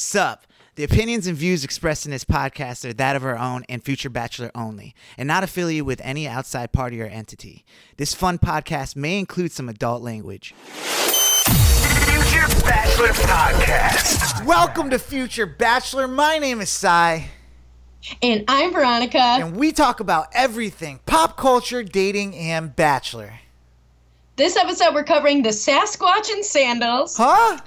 Sup. The opinions and views expressed in this podcast are that of our own and future bachelor only, and not affiliated with any outside party or entity. This fun podcast may include some adult language. Future Bachelor Podcast. Welcome to Future Bachelor. My name is Si, And I'm Veronica. and we talk about everything pop culture, dating, and bachelor. This episode, we're covering the Sasquatch and Sandals, Huh?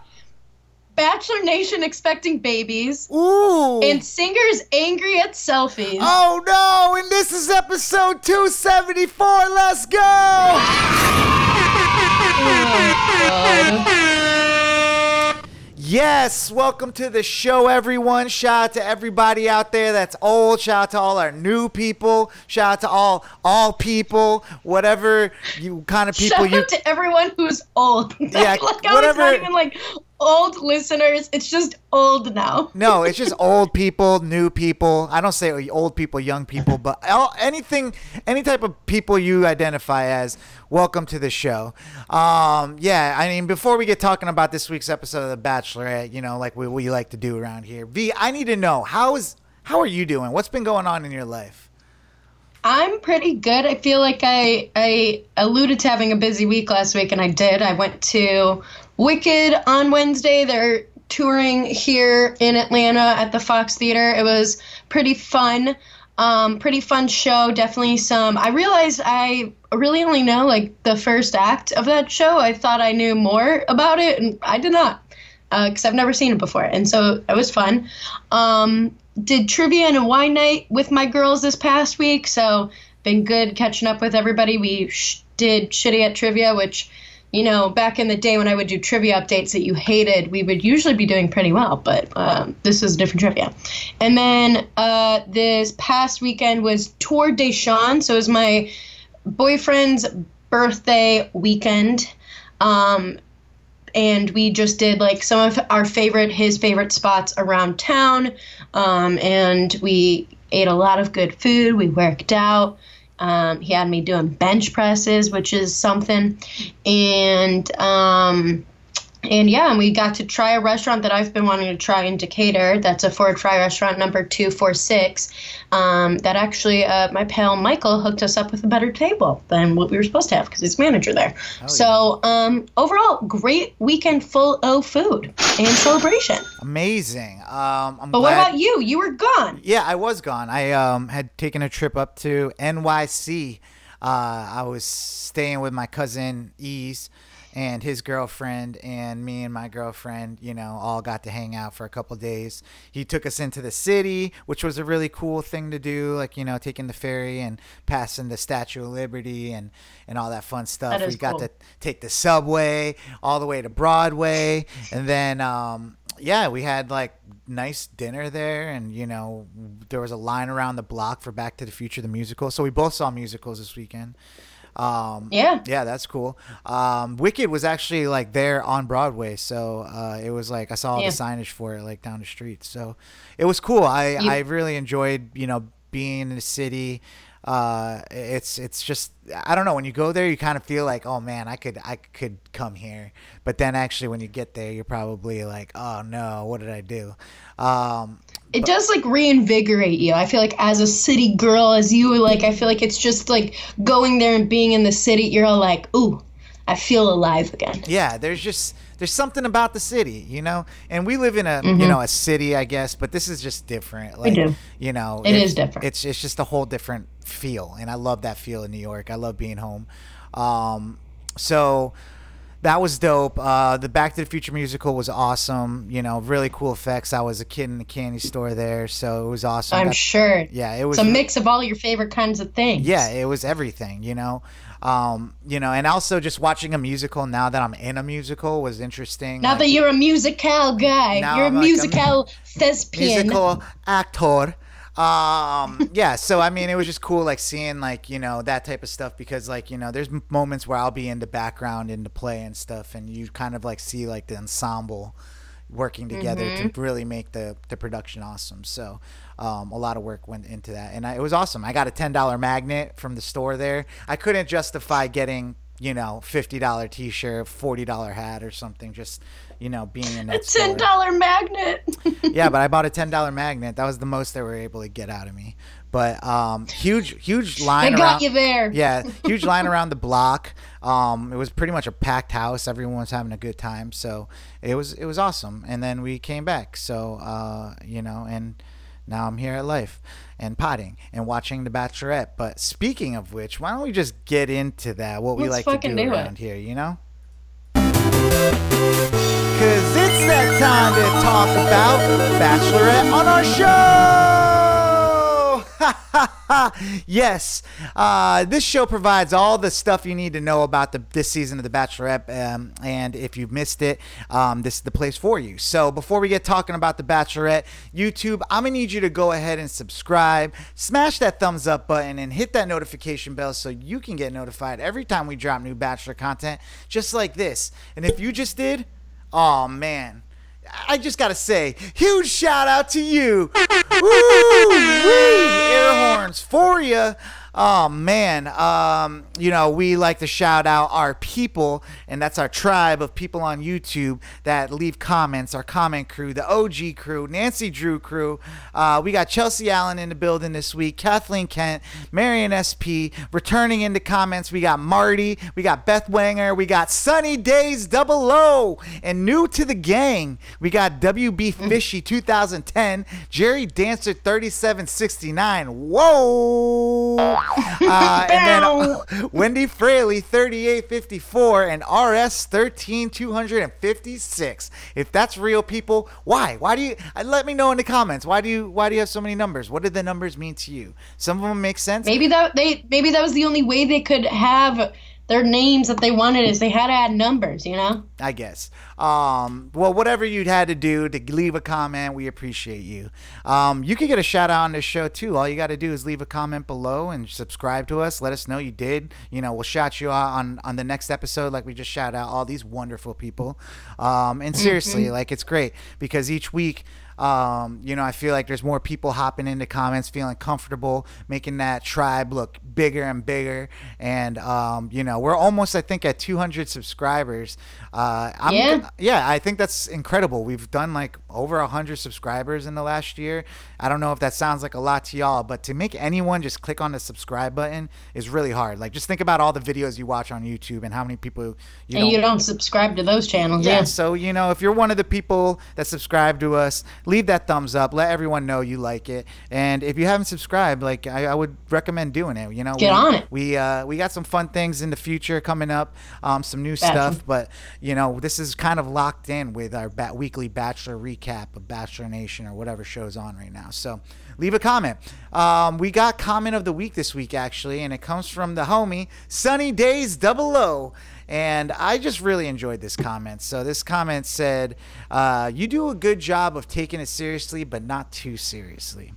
Bachelor Nation expecting babies, Ooh. and singers angry at selfies. Oh no, and this is episode 274. Let's go! Yes, welcome to the show, everyone. Shout out to everybody out there that's old. Shout out to all our new people. Shout out to all all people, whatever you kind of people Shout you. out to everyone who's old. Yeah, like whatever- it's not even like old listeners. It's just old now. No, it's just old people, new people. I don't say old people, young people, but anything, any type of people you identify as, welcome to the show. Um, yeah, I mean, before we get talking about this week's episode of The Bachelorette, you know, like we, we like to do around here, V, I need to know how is how are you doing? What's been going on in your life? I'm pretty good. I feel like I I alluded to having a busy week last week, and I did. I went to Wicked on Wednesday. They're touring here in Atlanta at the Fox Theater. It was pretty fun. Um, pretty fun show. Definitely some. I realized I really only know like the first act of that show. I thought I knew more about it, and I did not because I've never seen it before, and so it was fun. Um, did trivia and a wine night with my girls this past week, so been good catching up with everybody. We sh- did shitty at trivia, which you know back in the day when I would do trivia updates that you hated, we would usually be doing pretty well, but um, this is different trivia. And then uh, this past weekend was Tour de Sean, so it was my boyfriend's birthday weekend. Um, and we just did like some of our favorite his favorite spots around town um, and we ate a lot of good food we worked out um, he had me doing bench presses which is something. And um, and yeah, and we got to try a restaurant that I've been wanting to try in Decatur. That's a Ford Fry restaurant number 246. Um, that actually, uh, my pal Michael hooked us up with a better table than what we were supposed to have because he's manager there. so, um, overall, great weekend full of food and celebration. Amazing. Um, I'm But glad. what about you? You were gone. Yeah, I was gone. I um, had taken a trip up to NYC. Uh, I was staying with my cousin Ease and his girlfriend, and me and my girlfriend, you know, all got to hang out for a couple days. He took us into the city, which was a really cool thing to do, like you know, taking the ferry and passing the Statue of Liberty and and all that fun stuff. That we got cool. to take the subway all the way to Broadway, and then um, yeah, we had like nice dinner there, and you know there was a line around the block for Back to the Future the musical. So we both saw musicals this weekend. Um, Yeah. yeah, that's cool. Um, Wicked was actually like there on Broadway, so uh, it was like I saw all Yeah. the signage for it like down the street. So it was cool. I You- I really enjoyed you know being in the city. Uh, it's it's just I don't know when you go there you kind of feel like oh man I could I could come here, but then actually when you get there you're probably like oh no what did I do? Um, It does like reinvigorate you. I feel like as a city girl, as you like, I feel like it's just like going there and being in the city. You're all like, ooh, I feel alive again. yeah there's just there's something about the city you know and we live in a Mm-hmm. you know a city i guess but this is just different like do. you know It it's, different. it's it's just a whole different feel and i love that feel in new york i love being home um so that was dope. Uh, the Back to the Future musical was awesome. You know, really cool effects. I was a kid in the candy store there, so it was awesome. I'm sure. Yeah, it was It's a mix of all your favorite kinds of things. yeah, it was everything, you know. Um, you know, and also just watching a musical now that I'm in a musical was interesting. Now like, that you're a musical guy, you're a I'm like a musical thespian. musical actor. Um, yeah, so I mean, it was just cool, like seeing like you know that type of stuff because like you know, there's moments where I'll be in the background in the play and stuff, and you kind of like see like the ensemble working together Mm-hmm. to really make the the production awesome. So. Um, a lot of work went into that, and I, it was awesome. I got a ten dollar magnet from the store there. I couldn't justify getting you know fifty dollar t shirt, forty dollar hat, or something. Just you know being in that A ten dollar magnet. yeah, but I bought a ten dollar magnet. That was the most they were able to get out of me. But um, huge, huge line. They got around, you there. Yeah, huge line around the block. Um, it was pretty much a packed house. Everyone was having a good time, so it was it was awesome. And then we came back. So uh, you know, and now I'm here at Life and potting and watching The Bachelorette. But speaking of which, why don't we just get into that? What we Let's like to fucking do do it. around here, you know? Cause it's that time to talk about Bachelorette on our show. yes, uh, this show provides all the stuff you need to know about the this season of The Bachelorette. Um, and if you've missed it, um, this is the place for you. So before we get talking about The Bachelorette, YouTube, I'm gonna need you to go ahead and subscribe, smash that thumbs up button, and hit that notification bell so you can get notified every time we drop new Bachelor content, just like this. And if you just did, oh man. I just gotta say, huge shout out to you. Woo! Air horns for you. Oh man, um, you know we like to shout out our people, and that's our tribe of people on YouTube that leave comments. Our comment crew, the OG crew, Nancy Drew crew. Uh, we got Chelsea Allen in the building this week, Kathleen Kent, Marion SP returning into comments. We got Marty, we got Beth Wanger, we got Sunny Days Double O, and new to the gang, we got WB Fishy 2010, Jerry Dancer 3769. Whoa! Uh, and then uh, Wendy Fraley 3854 and RS 13256. If that's real people, why? Why do you uh, let me know in the comments? Why do you why do you have so many numbers? What did the numbers mean to you? Some of them make sense. Maybe that they maybe that was the only way they could have their names that they wanted is they had to add numbers, you know? I guess. Um, well, whatever you had to do to leave a comment, we appreciate you. Um, you can get a shout out on this show too. All you got to do is leave a comment below and subscribe to us. Let us know you did. You know, we'll shout you out on on the next episode, like we just shout out all these wonderful people. Um, and seriously, like it's great because each week. Um, you know, I feel like there's more people hopping into comments, feeling comfortable, making that tribe look bigger and bigger. And um, you know, we're almost, I think, at 200 subscribers. Uh, I'm, Yeah. yeah, I think that's incredible. We've done like over 100 subscribers in the last year. I don't know if that sounds like a lot to y'all, but to make anyone just click on the subscribe button is really hard. Like, just think about all the videos you watch on YouTube and how many people you And don't you don't subscribe to those channels, yeah, yeah. so you know, if you're one of the people that subscribe to us, leave that thumbs up. Let everyone know you like it. And if you haven't subscribed, like I, I would recommend doing it. You know, Get we, on it. We uh, we got some fun things in the future coming up, um, some new Bachelor. stuff. But you know, this is kind of locked in with our bat- weekly Bachelor recap of Bachelor Nation or whatever show's on right now. So leave a comment. Um, we got comment of the week this week actually, and it comes from the homie Sunny Days Double O. And I just really enjoyed this comment. So this comment said, uh, "You do a good job of taking it seriously, but not too seriously."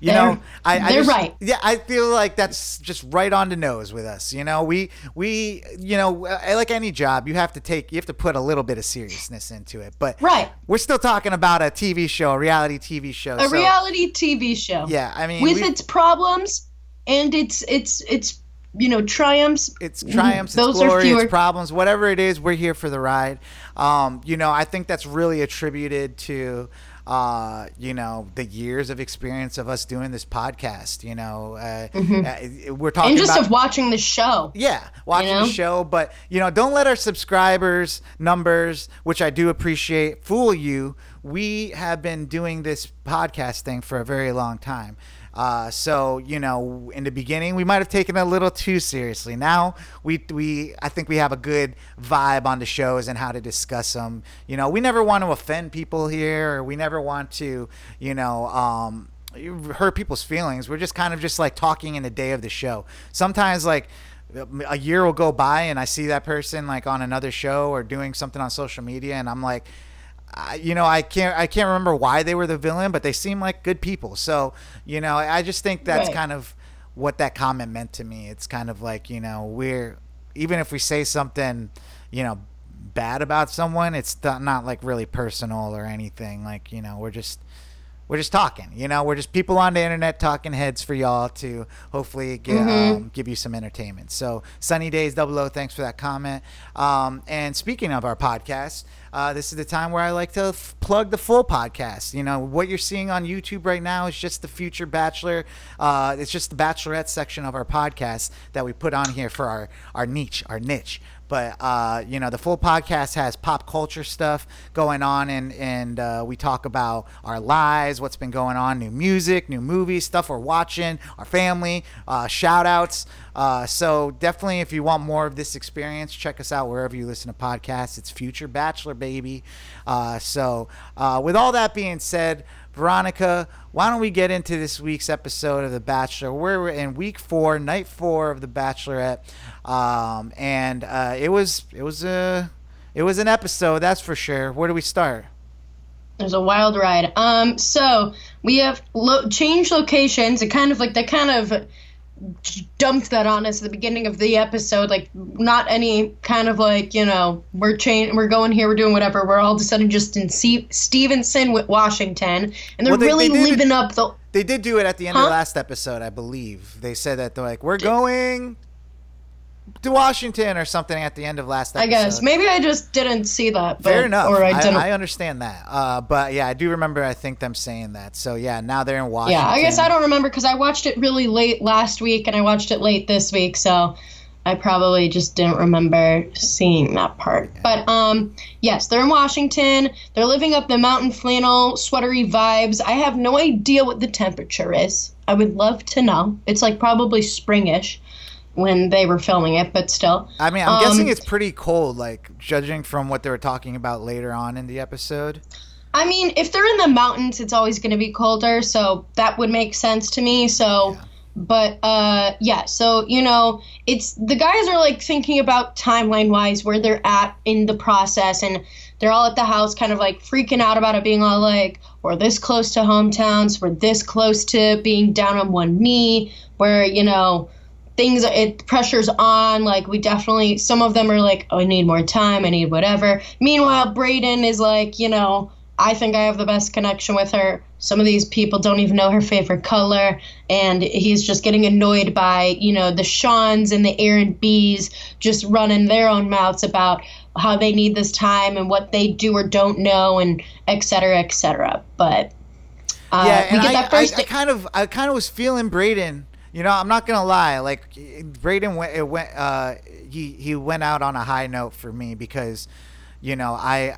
You They're- know, I, I just- right. Yeah, I feel like that's just right on the nose with us. You know, we we you know, uh, like any job, you have to take you have to put a little bit of seriousness into it. But Right. we're still talking about a TV show, a reality TV show. A so- reality TV show. Yeah, I mean, with we- its problems and its its its you know triumphs. it's triumphs, Those it's are glory, fewer. it's problems, whatever it is, we're here for the ride. Um, you know, I think that's really attributed to, uh, you know, the years of experience of us doing this podcast. You know, uh, uh, we're talking Mm-hmm. and just about of watching the show. yeah, watching know? the show. But you know, don't let our subscribers numbers, which I do appreciate, fool you. We have been doing this podcast thing for a very long time. Uh, so you know, in the beginning, we might have taken it a little too seriously. Now we we I think we have a good vibe on the shows and how to discuss them. You know, we never want to offend people here, or we never want to, you know, um, hurt people's feelings. We're just kind of just like talking in the day of the show. Sometimes like a year will go by and I see that person like on another show or doing something on social media and I'm like I, you know I can't I can't remember why they were the villain but they seem like good people. So, you know, I just think that's Right. kind of what that comment meant to me. It's kind of like, you know, we're even if we say something, you know, bad about someone, it's not not like really personal or anything. Like, you know, we're just we're just talking. You know, we're just people on the internet talking heads for y'all to hopefully get, Mm-hmm. um, give you some entertainment. So, Sunny Days Double O, thanks for that comment. Um, and speaking of our podcast, uh, this is the time where I like to f- plug the full podcast. You know, what you're seeing on YouTube right now is just the Future Bachelor. Uh, it's just the Bachelorette section of our podcast that we put on here for our, our niche, our niche but uh, you know the full podcast has pop culture stuff going on and and uh, we talk about our lives what's been going on new music new movies stuff we're watching our family uh, shout outs uh, so definitely if you want more of this experience check us out wherever you listen to podcasts. It's future bachelor baby. Uh, so uh, with all that being said Veronica, why don't we get into this week's episode of The Bachelor? We're in week four, night four of The Bachelorette, um, and uh, it was it was a it was an episode, that's for sure. Where do we start? It was a wild ride. Um, so we have lo- changed locations. It kind of like they kind of dumped that on us at the beginning of the episode. Like not any kind of like you know we're chain we're going here, we're doing whatever. We're all of a sudden just in C- Stevenson with Washington, and they're Well, they- really they living up the. They did do it at the end of the last episode, I believe. They said that they're like, we're going to Washington or something at the end of last I guess maybe I just didn't see that. But, Fair enough. Or I I, didn't. I understand that. Uh, but yeah, I do remember. I think them saying that. So yeah, now they're in Washington. Yeah, I guess I don't remember because I watched it really late last week and I watched it late this week, so I probably just didn't remember seeing that part. But um, yes, they're in Washington. They're living up the mountain flannel sweatery vibes. I have no idea what the temperature is. I would love to know. It's like probably springish when they were filming it, but still. I mean, I'm guessing Um, it's pretty cold, like judging from what they were talking about later on in the episode. I mean, if they're in the mountains, it's always going to be colder, so that would make sense to me. So, but uh, yeah, so you know, it's the guys are like thinking about timeline wise where they're at in the process, and they're all at the house, kind of like freaking out about it, being all like, "We're this close to hometowns, we're this close to being down on one knee, where you know." Things it pressure's on like we definitely some of them are like oh i need more time i need whatever meanwhile brayden is like you know i think i have the best connection with her some of these people don't even know her favorite color and he's just getting annoyed by you know the shawns and the aaron b's just running their own mouths about how they need this time and what they do or don't know and et cetera et cetera but uh, yeah, and get I, that first I, I kind of, I kind of was feeling Brayden. You know, I'm not gonna lie. Like Brayden went, it went, uh, he he went out on a high note for me because, you know, I,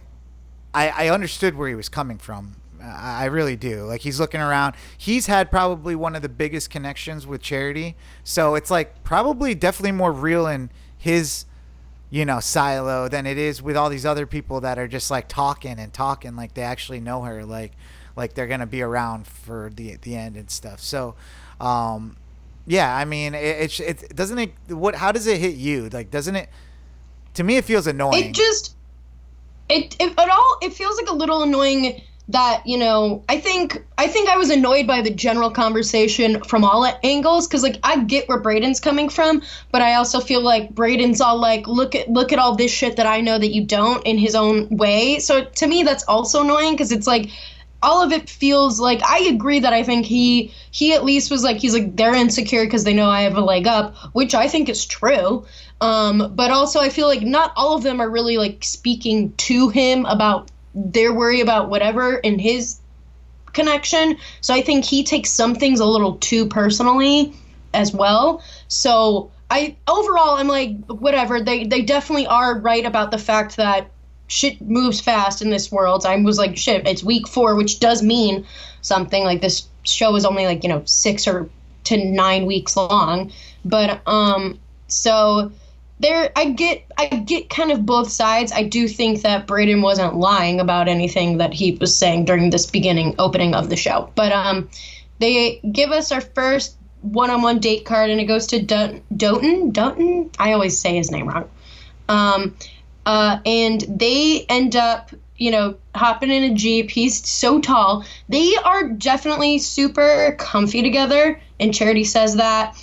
I, I understood where he was coming from. I I really do. Like he's looking around. He's had probably one of the biggest connections with charity. So it's like probably definitely more real in his, you know, silo than it is with all these other people that are just like talking and talking like they actually know her. Like, like they're gonna be around for the the end and stuff. So, um, yeah. I mean, it, it, it doesn't it. What? How does it hit you? Like, doesn't it? To me, it feels annoying. it just it, it it all it feels like a little annoying that you know i think i think i was annoyed by the general conversation from all angles because like i get where brayden's coming from but i also feel like brayden's all like look at look at all this shit that i know that you don't in his own way so to me that's also annoying because it's like all of it feels like I agree that I think he he at least was like he's like they're insecure because they know I have a leg up, which I think is true. Um, but also I feel like not all of them are really like speaking to him about their worry about whatever in his connection. So I think he takes some things a little too personally as well. So I overall I'm like whatever they they definitely are right about the fact that shit moves fast in this world. I was like, shit, it's week four, which does mean something. Like this show is only like you know six or to nine weeks long, but um, so there, I get, I get kind of both sides. I do think that Brayden wasn't lying about anything that he was saying during this beginning opening of the show, but um, they give us our first one-on-one date card, and it goes to Dun- Dotun. Dotun, I always say his name wrong. Um, uh, and they end up you know hopping in a jeep. He's so tall. They are definitely super comfy together and charity says that.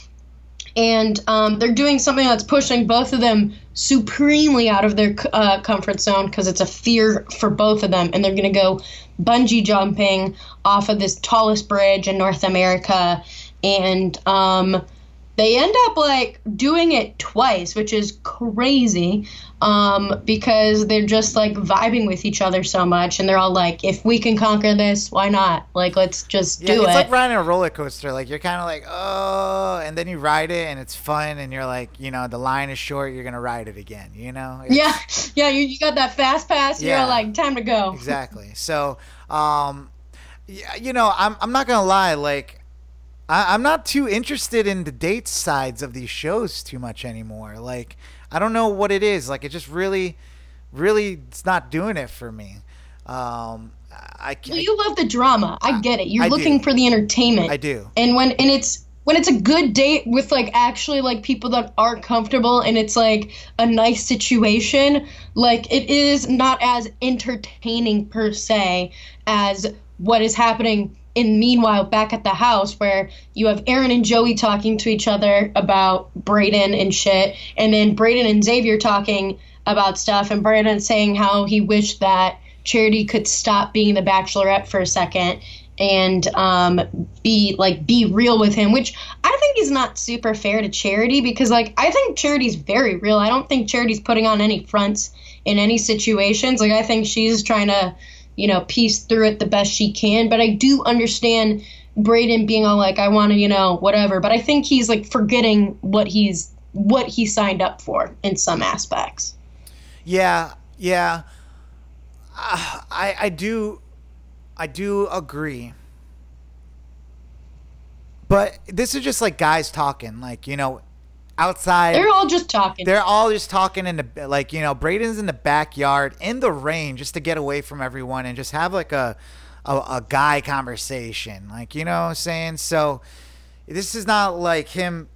And um, they're doing something that's pushing both of them supremely out of their uh, comfort zone because it's a fear for both of them, and they're going to go bungee jumping off of this tallest bridge in North America, and um, they end up like doing it twice, which is crazy um, because they're just like vibing with each other so much, and they're all like, "If we can conquer this, why not? Like, let's just Yeah, do it's it." It's like riding a roller coaster. Like you're kind of like, oh, and then you ride it and it's fun, and you're like, you know, the line is short. You're gonna ride it again. You know? It's- yeah, yeah, you, you got that fast pass. Yeah. You're like, time to go. exactly. So, um, yeah, you know, I'm I'm not gonna lie. Like, I, I'm not too interested in the date sides of these shows too much anymore. Like, I don't know what it is. Like, it just really, really, it's not doing it for me. Um, I can't. Well, you love the drama. I get it. You're I do. looking for the entertainment. I do. And when and it's when it's a good date with like actually like people that are comfortable and it's like a nice situation, like it is not as entertaining per se as what is happening in meanwhile back at the house where you have Aaron and Joey talking to each other about Brayden and shit, and then Brayden and Xavier talking about stuff, and Brayden saying how he wished that Charity could stop being the Bachelorette for a second and um, be like be real with him, which I think is not super fair to Charity because like I think Charity's very real. I don't think Charity's putting on any fronts in any situations. Like I think she's trying to, you know, piece through it the best she can. But I do understand Brayden being all like, I want to, you know, whatever. But I think he's like forgetting what he's what he signed up for in some aspects. Yeah, yeah. Uh, I I do I do agree. But this is just like guys talking, like, you know, outside They're all just talking. they're all just talking in the like, you know, Brayden's in the backyard in the rain just to get away from everyone and just have like a a, a guy conversation. Like, you know what I'm saying? So this is not like him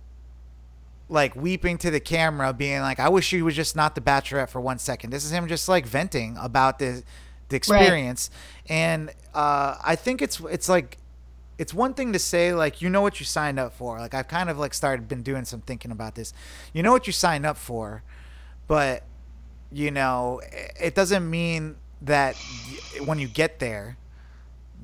like weeping to the camera, being like, "I wish he was just not the Bachelorette for one second. This is him just like venting about the the experience, and uh, I think it's it's like it's one thing to say like you know what you signed up for. Like I've kind of like started been doing some thinking about this. You know what you signed up for, but you know it doesn't mean that when you get there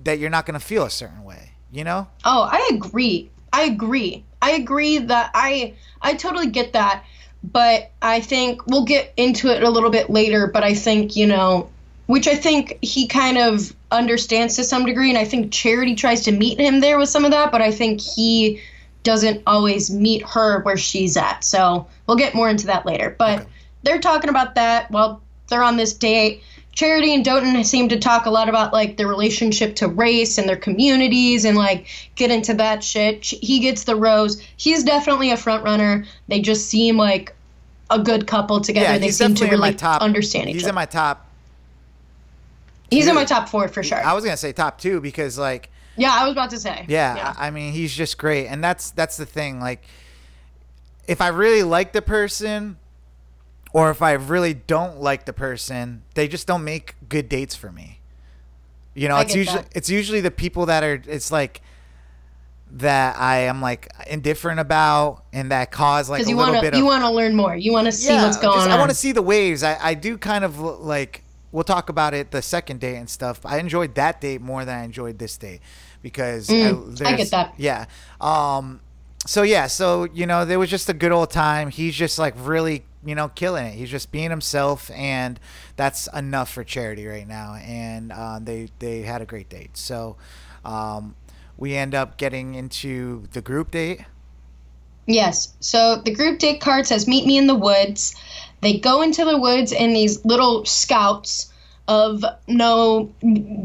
that you're not going to feel a certain way. You know? Oh, I agree. I agree. I agree that I I totally get that, but I think we'll get into it a little bit later, but I think, you know, which I think he kind of understands to some degree and I think Charity tries to meet him there with some of that, but I think he doesn't always meet her where she's at. So, we'll get more into that later. But Okay. they're talking about that while they're on this date. Charity and Dotun seem to talk a lot about like their relationship to race and their communities and like get into that shit. He gets the rose. He's definitely a front runner. They just seem like a good couple together. they seem to definitely in my really top. understand each He's other. He's in my top. He's in my top four for sure. I was gonna say top two because like yeah, I was about to say. yeah, I I mean he's just great, and that's that's the thing. Like, if I really like the person, or if I really don't like the person, they just don't make good dates for me. You know, I it's usually that. it's usually the people that are it's like that I am like indifferent about, and that cause like a you little want bit to you want to learn more. You want to see what's just- going on. I want to see the waves. I, I do kind of like. We'll talk about it the second date and stuff. I enjoyed that date more than I enjoyed this date because Mm, I there's- get that. Yeah. Um. So yeah. So you know, there was just a good old time. He's just like really, you know, killing it. He's just being himself, and that's enough for charity right now. And uh, they they had a great date. So, um, we end up getting into the group date. Yes. So the group date card says meet me in the woods. They go into the woods in these little scouts of no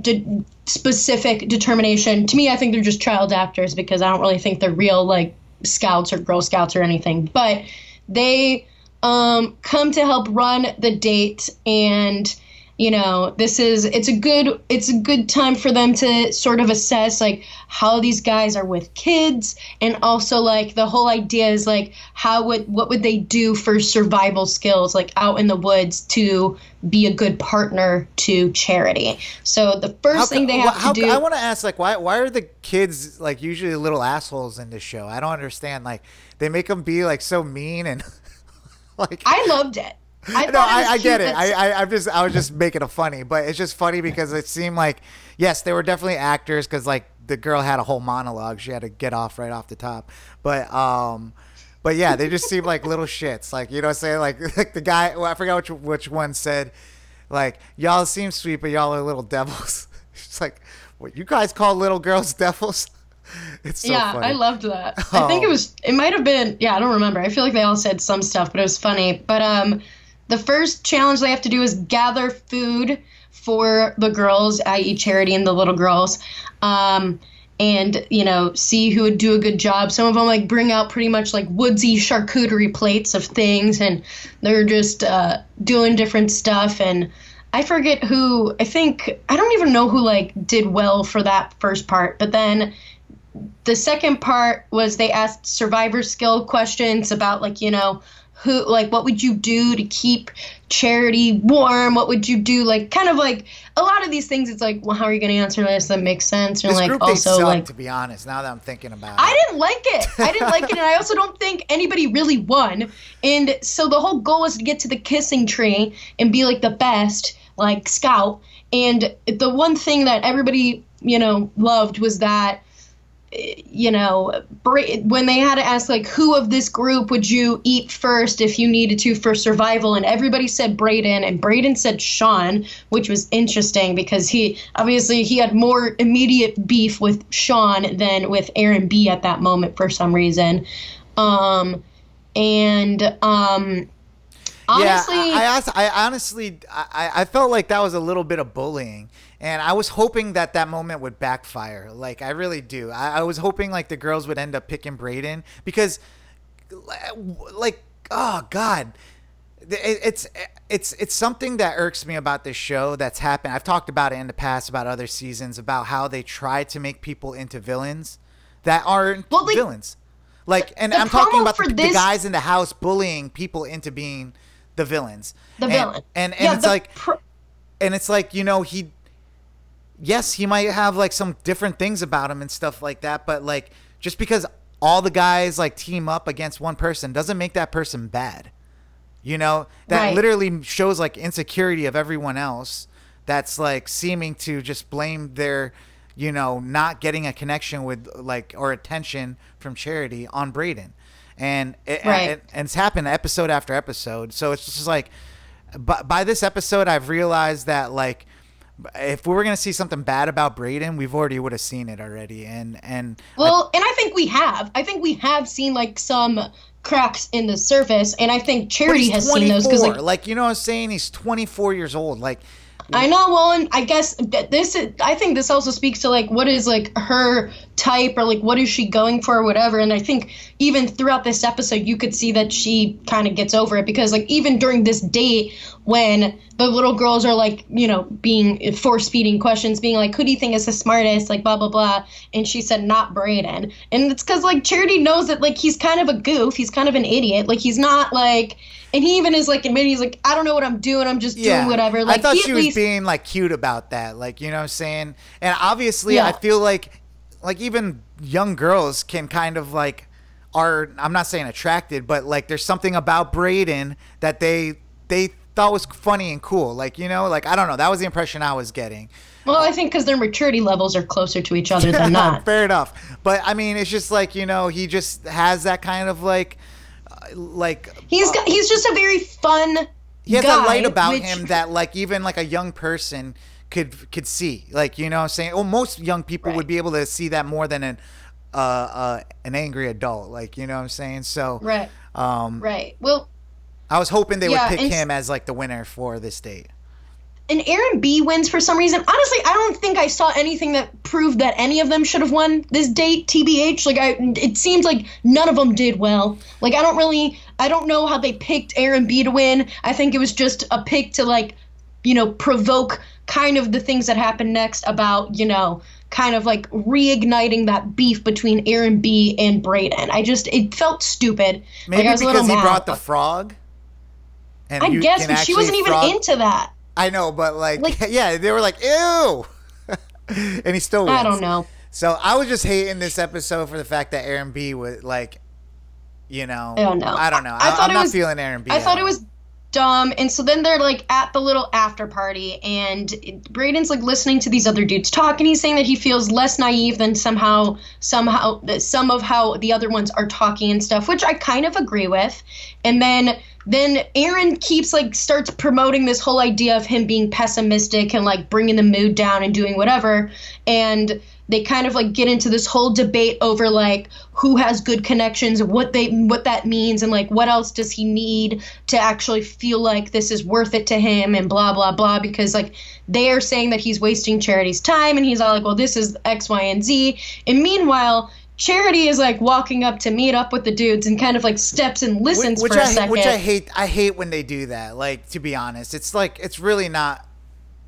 de- specific determination. To me, I think they're just child actors because I don't really think they're real like scouts or girl scouts or anything. But they um, come to help run the date and you know this is it's a good it's a good time for them to sort of assess like how these guys are with kids and also like the whole idea is like how would what would they do for survival skills like out in the woods to be a good partner to charity so the first How thing they have how to do I want to ask, like, why why are the kids like usually little assholes in this show. I don't understand. Like they make them be like so mean and like I loved it. I no, I, I get it. I, I, I'm just, I was just making a funny, but it's just funny because it seemed like, yes, they were definitely actors because like the girl had a whole monologue she had to get off right off the top, but um, but yeah, they just seemed like little shits, like you know, what I'm saying like like the guy, well, I forgot which which one said, like y'all seem sweet, but y'all are little devils. it's like, what you guys call little girls devils? It's so yeah, funny. I loved that. I think it Oh. was it might have been yeah, I don't remember. I feel like they all said some stuff, but it was funny. But um the first challenge they have to do is gather food for the girls, i.e. Charity and the little girls. Um and you know see who would do a good job some of them like bring out pretty much like woodsy charcuterie plates of things and they're just uh, doing different stuff and i forget who i think i don't even know who like did well for that first part but then the second part was they asked survivor skill questions about like you know who like what would you do to keep charity warm what would you do like kind of like a lot of these things it's like well how are you going to answer this that makes sense and this like group also suck, like to be honest. Now that I'm thinking about it, I didn't like it. I didn't like it, and I also don't think anybody really won. And so the whole goal was to get to the kissing tree and be like the best, like scout. And the one thing that everybody, you know, loved was that, you know, when they had to ask like who of this group would you eat first if you needed to for survival, and everybody said Brayden, and Brayden said Sean, which was interesting because he obviously he had more immediate beef with Sean than with Aaron B at that moment for some reason. Um, and um, honestly, yeah, I, I, asked- I honestly, I, I felt like that was a little bit of bullying, and I was hoping that that moment would backfire. Like I really do. I, I was hoping like the girls would end up picking Brayden because, like, oh god, it, it's it's it's something that irks me about this show that's happened. I've talked about it in the past about other seasons about how they try to make people into villains that aren't like, villains. Like, and I'm talking about the, the guys in the house bullying people into being the villains. the And- villain. And and Yeah, it's like pro- and it's like, you know, he yes, he might have like some different things about him and stuff like that, but like just because all the guys like team up against one person doesn't make that person bad. You know, that Right. literally shows like insecurity of everyone else that's like seeming to just blame their you know not getting a connection with like or attention from charity on Brayden. And it, Right. and, and it's happened episode after episode. So it's just like by, by this episode I've realized that like if we were gonna see something bad about Brayden, we've already would have seen it already, and and Well, and I think we have. I think we have seen like some cracks in the surface, and I think Charity has seen those because like like you know what I'm saying, he's 24 years old. Like I know. Well, and I guess this. Is, I think this also speaks to like what is like her type or like what is she going for or whatever. And I think even throughout this episode, you could see that she kind of gets over it because like even during this date when the little girls are like you know being force feeding questions, being like, "Who do you think is the smartest?" Like blah blah blah, and she said not Brayden, and it's because like Charity knows that like he's kind of a goof, he's kind of an idiot, like he's not like. And he even is like admitting he's like, I don't know what I'm doing. I'm just yeah, doing whatever. Like I thought he she was least, being like cute about that. Like you know what I'm saying, and obviously Yeah. I feel like like even young girls can kind of like are I'm not saying attracted, but like there's something about Brayden that they they thought was funny and cool. Like you know, like I don't know, that was the impression I was getting. Well, I think because their maturity levels are closer to each other than not. Fair enough. But I mean, it's just like you know, he just has that kind of like, uh, like He's got, he's just a very fun. he has guy, a light about which- him that like even like a young person could could see. Like you know, what I'm saying, well, most young people would be able to see that more than an uh, uh an angry adult. Like you know, what I'm saying. So Right. um, Right. Well, I was hoping they Yeah, would pick him as like the winner for this date. and Aaron B wins for some reason. Honestly, I don't think I saw anything that proved that any of them should have won this date. Tbh, like I, it seems like none of them did well. Like I don't really, I don't know how they picked Aaron B to win. I think it was just a pick to like, you know, provoke kind of the things that happen next about you know kind of like reigniting that beef between Aaron B and Brayden. I just it felt stupid. Maybe like, I was a little because he mad, brought the frog. And I guess, but she wasn't even frog- into that. I know, but like, Like- yeah, they were like, ew, and he still. Wins. I don't know. So I was just hating this episode for the fact that Aaron B was like, you know, I don't know. I don't know. I I, thought am it not was- feeling Aaron B. I thought it was dumb. And so then they're like at the little after party, and Brayden's like listening to these other dudes talk, and he's saying that he feels less naive than somehow, somehow, that some of how the other ones are talking and stuff, which I kind of agree with. And then then Aaron keeps like starts promoting this whole idea of him being pessimistic and like bringing the mood down and doing whatever. And they kind of like get into this whole debate over like who has good connections what they what that means and like what else does he need to actually feel like this is worth it to him and blah blah blah because like they are saying that he's wasting charity's time and he's all like well this is x y and z and meanwhile charity is like walking up to meet up with the dudes and kind of like steps and listens which for a I second which I hate. I hate when they do that. Like to be honest, it's like it's really not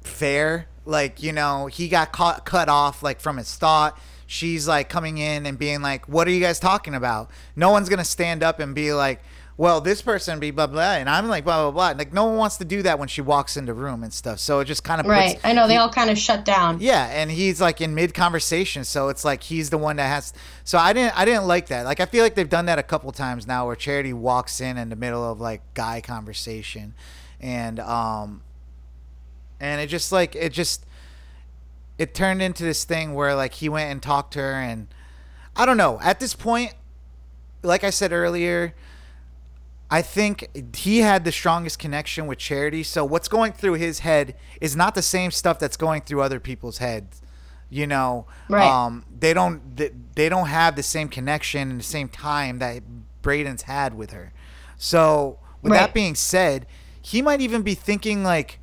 fair. Like you know, he got caught cut off like from his thought. She's like coming in and being like, "What are you guys talking about?" No one's gonna stand up and be like, "Well, this person be blah blah," and I'm like blah blah blah. Like no one wants to do that when she walks in the room and stuff. So it just kind of right i know they all kind of shut down yeah, and he's like in mid conversation, so it's like he's the one that has. So I didn't, I didn't like that. Like I feel like they've done that a couple times now, where Charity walks in in the middle of like guy conversation, and um, and it just like it just, it turned into this thing where like he went and talked to her, and I don't know. At this point, like I said earlier, I think he had the strongest connection with Charity. So what's going through his head is not the same stuff that's going through other people's heads. You know, Right. um, they don't they, they don't have the same connection and the same time that Brayden's had with her. So with that being said, he might even be thinking like,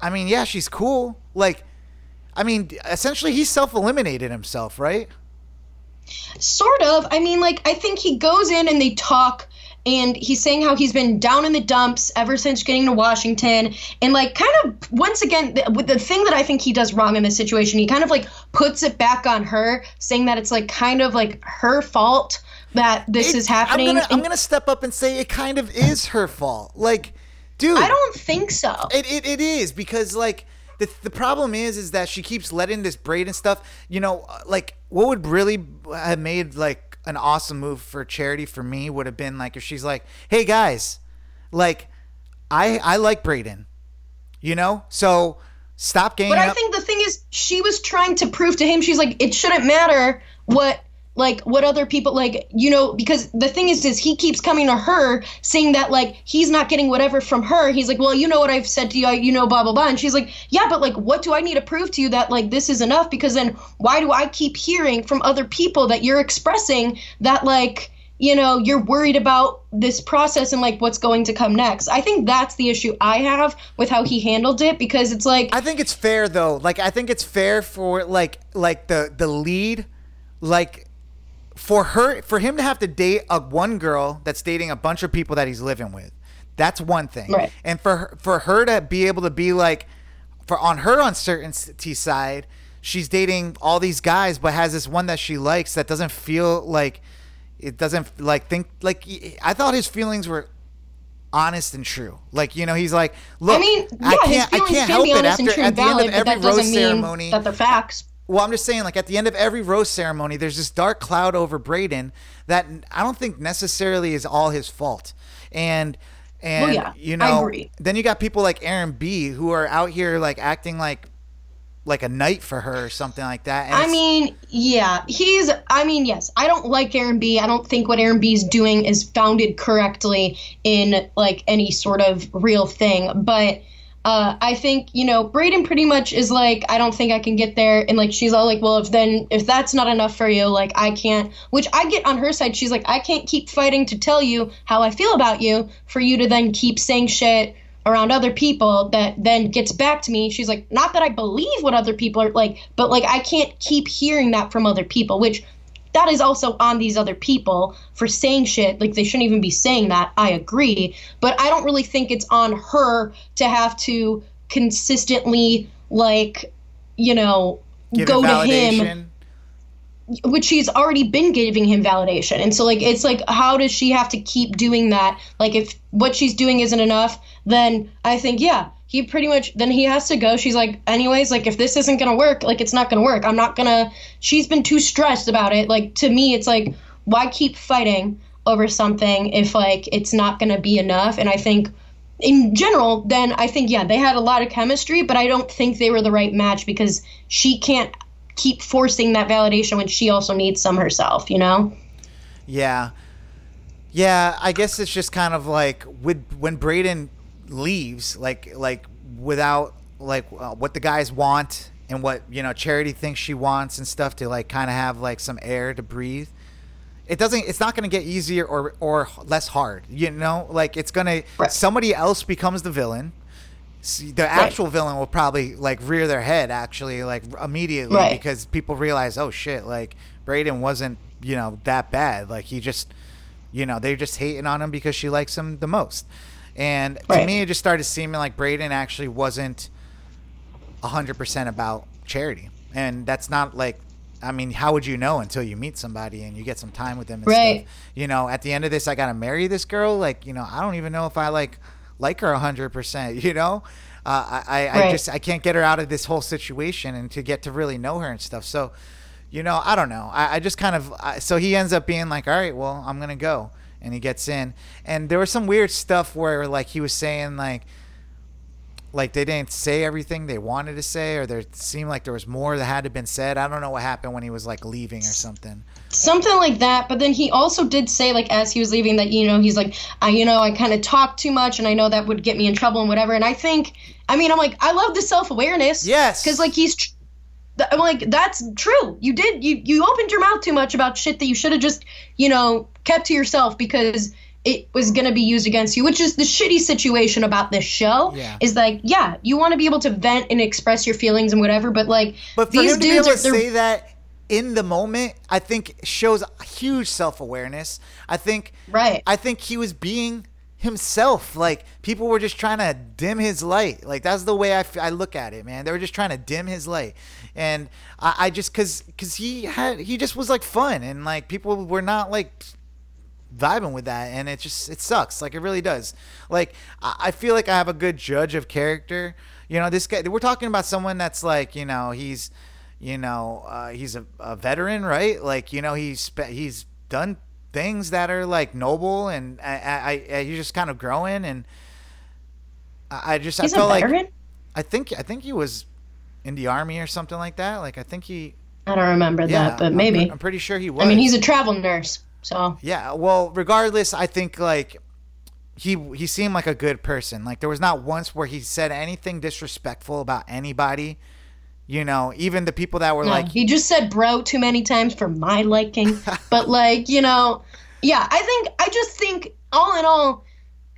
I mean, yeah, she's cool. Like, I mean, essentially, he self eliminated himself, right? Sort of. I mean, like, I think he goes in and they talk, and he's saying how he's been down in the dumps ever since getting to Washington. And, like, kind of, once again, the, the thing that I think he does wrong in this situation, he kind of, like, puts it back on her, saying that it's, like, kind of, like, her fault that this It- is happening. I'm gonna, I'm gonna step up and say it kind of is her fault. Like, dude, I don't think so. It, it, it is because like the, the problem is is that she keeps letting this braid and stuff. You know, like what would really have made like an awesome move for charity for me would have been like if she's like, hey guys, like I I like Brayden, you know, so stop ganging But I up. think the thing is, she was trying to prove to him, she's like, it shouldn't matter what like what other people like you know because the thing is is he keeps coming to her saying that like he's not getting whatever from her. He's like well you know what i've said to you you know blah blah blah. And she's like yeah but like what do i need to prove to you that like this is enough? Because then why do i keep hearing from other people that you're expressing that like you know you're worried about this process and like what's going to come next? I think that's the issue i have with how he handled it because it's like I think it's fair though. Like I think it's fair for like like the the lead, like for her for him to have to date a one girl that's dating a bunch of people that he's living with. That's one thing. Right. And for her, for her to be able to be like for on her uncertainty side, she's dating all these guys but has this one that she likes that doesn't feel like it doesn't like think like I thought his feelings were honest and true. Like you know, he's like, look, I mean, yeah, I can't, I can't help be it after at and the end valid, of every rose ceremony. that they're facts. Well, I'm just saying, like at the end of every rose ceremony, there's this dark cloud over Brayden that I don't think necessarily is all his fault. And and Well, yeah, you know, then you got people like Aaron B who are out here like acting like like a knight for her or something like that. And I mean, yeah, he's. I mean, yes, I don't like Aaron B. I don't think what Aaron B is doing is founded correctly in like any sort of real thing. But uh, I think you know Brayden pretty much is like, I don't think I can get there, and like she's all like, well, if then if that's not enough for you, like I can't. Which I get on her side. She's like, I can't keep fighting to tell you how I feel about you for you to then keep saying shit around other people that then gets back to me. She's like, not that I believe what other people are like, but like I can't keep hearing that from other people, which that is also on these other people for saying shit. Like they shouldn't even be saying that. I agree. But I don't really think it's on her to have to consistently like, you know, give go to him which she's already been giving him validation. And so like it's like how does she have to keep doing that? Like if what she's doing isn't enough, then I think yeah, he pretty much then he has to go. She's like, anyways, like if this isn't gonna work, like it's not gonna work. I'm not gonna. She's been too stressed about it. Like to me, it's like why keep fighting over something if like it's not gonna be enough? And I think in general, then I think yeah, they had a lot of chemistry, but I don't think they were the right match because she can't keep forcing that validation when she also needs some herself. You know? Yeah. Yeah, I guess it's just kind of like with when Brayden leaves, like like without like uh, what the guys want and what you know Charity thinks she wants and stuff to like kind of have like some air to breathe. It doesn't. It's not going to get easier or or less hard. You know, like it's gonna somebody else becomes the villain. See, the actual villain will probably like rear their head actually like immediately Right. because people realize oh shit like Brayden wasn't you know that bad like he just you know they're just hating on him because she likes him the most and to me it just started seeming like Brayden actually wasn't 100% about charity and that's not like I mean, how would you know until you meet somebody and you get some time with them and Right. stuff? You know, at the end of this, I gotta marry this girl. Like, you know, I don't even know if I like like her hundred percent. You know, uh, I I, I just I can't get her out of this whole situation and to get to really know her and stuff. So, you know, I don't know. I, I just kind of I, so he ends up being like, all right, well, I'm gonna go, and he gets in. And there was some weird stuff where like he was saying like like they didn't say everything they wanted to say or there seemed like there was more that had to been said i don't know what happened when he was like leaving or something something like that but then he also did say like as he was leaving that you know he's like i you know i kind of talk too much and i know that would get me in trouble and whatever and i think i mean i'm like i love the self-awareness Yes. because like he's tr- i'm like that's true you did you you opened your mouth too much about shit that you should have just you know kept to yourself because it was going to be used against you which is the shitty situation about this show Yeah. is like yeah you want to be able to vent and express your feelings and whatever but like but for these him to be dudes able are to they're- say that in the moment i think shows huge self-awareness i think Right. i think he was being himself. Like people were just trying to dim his light. Like that's the way i, f- I look at it man. They were just trying to dim his light. And i, I just because because he had he just was like fun. And like people were not like vibing with that. And it just it sucks. Like it really does. Like I, I feel like i have a good judge of character. You know this guy we're talking about someone that's like you know he's you know uh, he's a, a veteran right? Like you know he's he's done things that are like noble and I, I, I he's just kind of growing and I, I just he's I felt like I think I think he was in the army or something like that like I think he I don't remember yeah that, but I'm- maybe. I'm, pretty sure he was I mean, he's a travel nurse, so yeah, well, regardless, I think like he he seemed like a good person. Like there was not once where he said anything disrespectful about anybody. You know, even the people that were no, like he just said "bro" too many times for my liking. but like, you know, yeah, I think I just think all in all,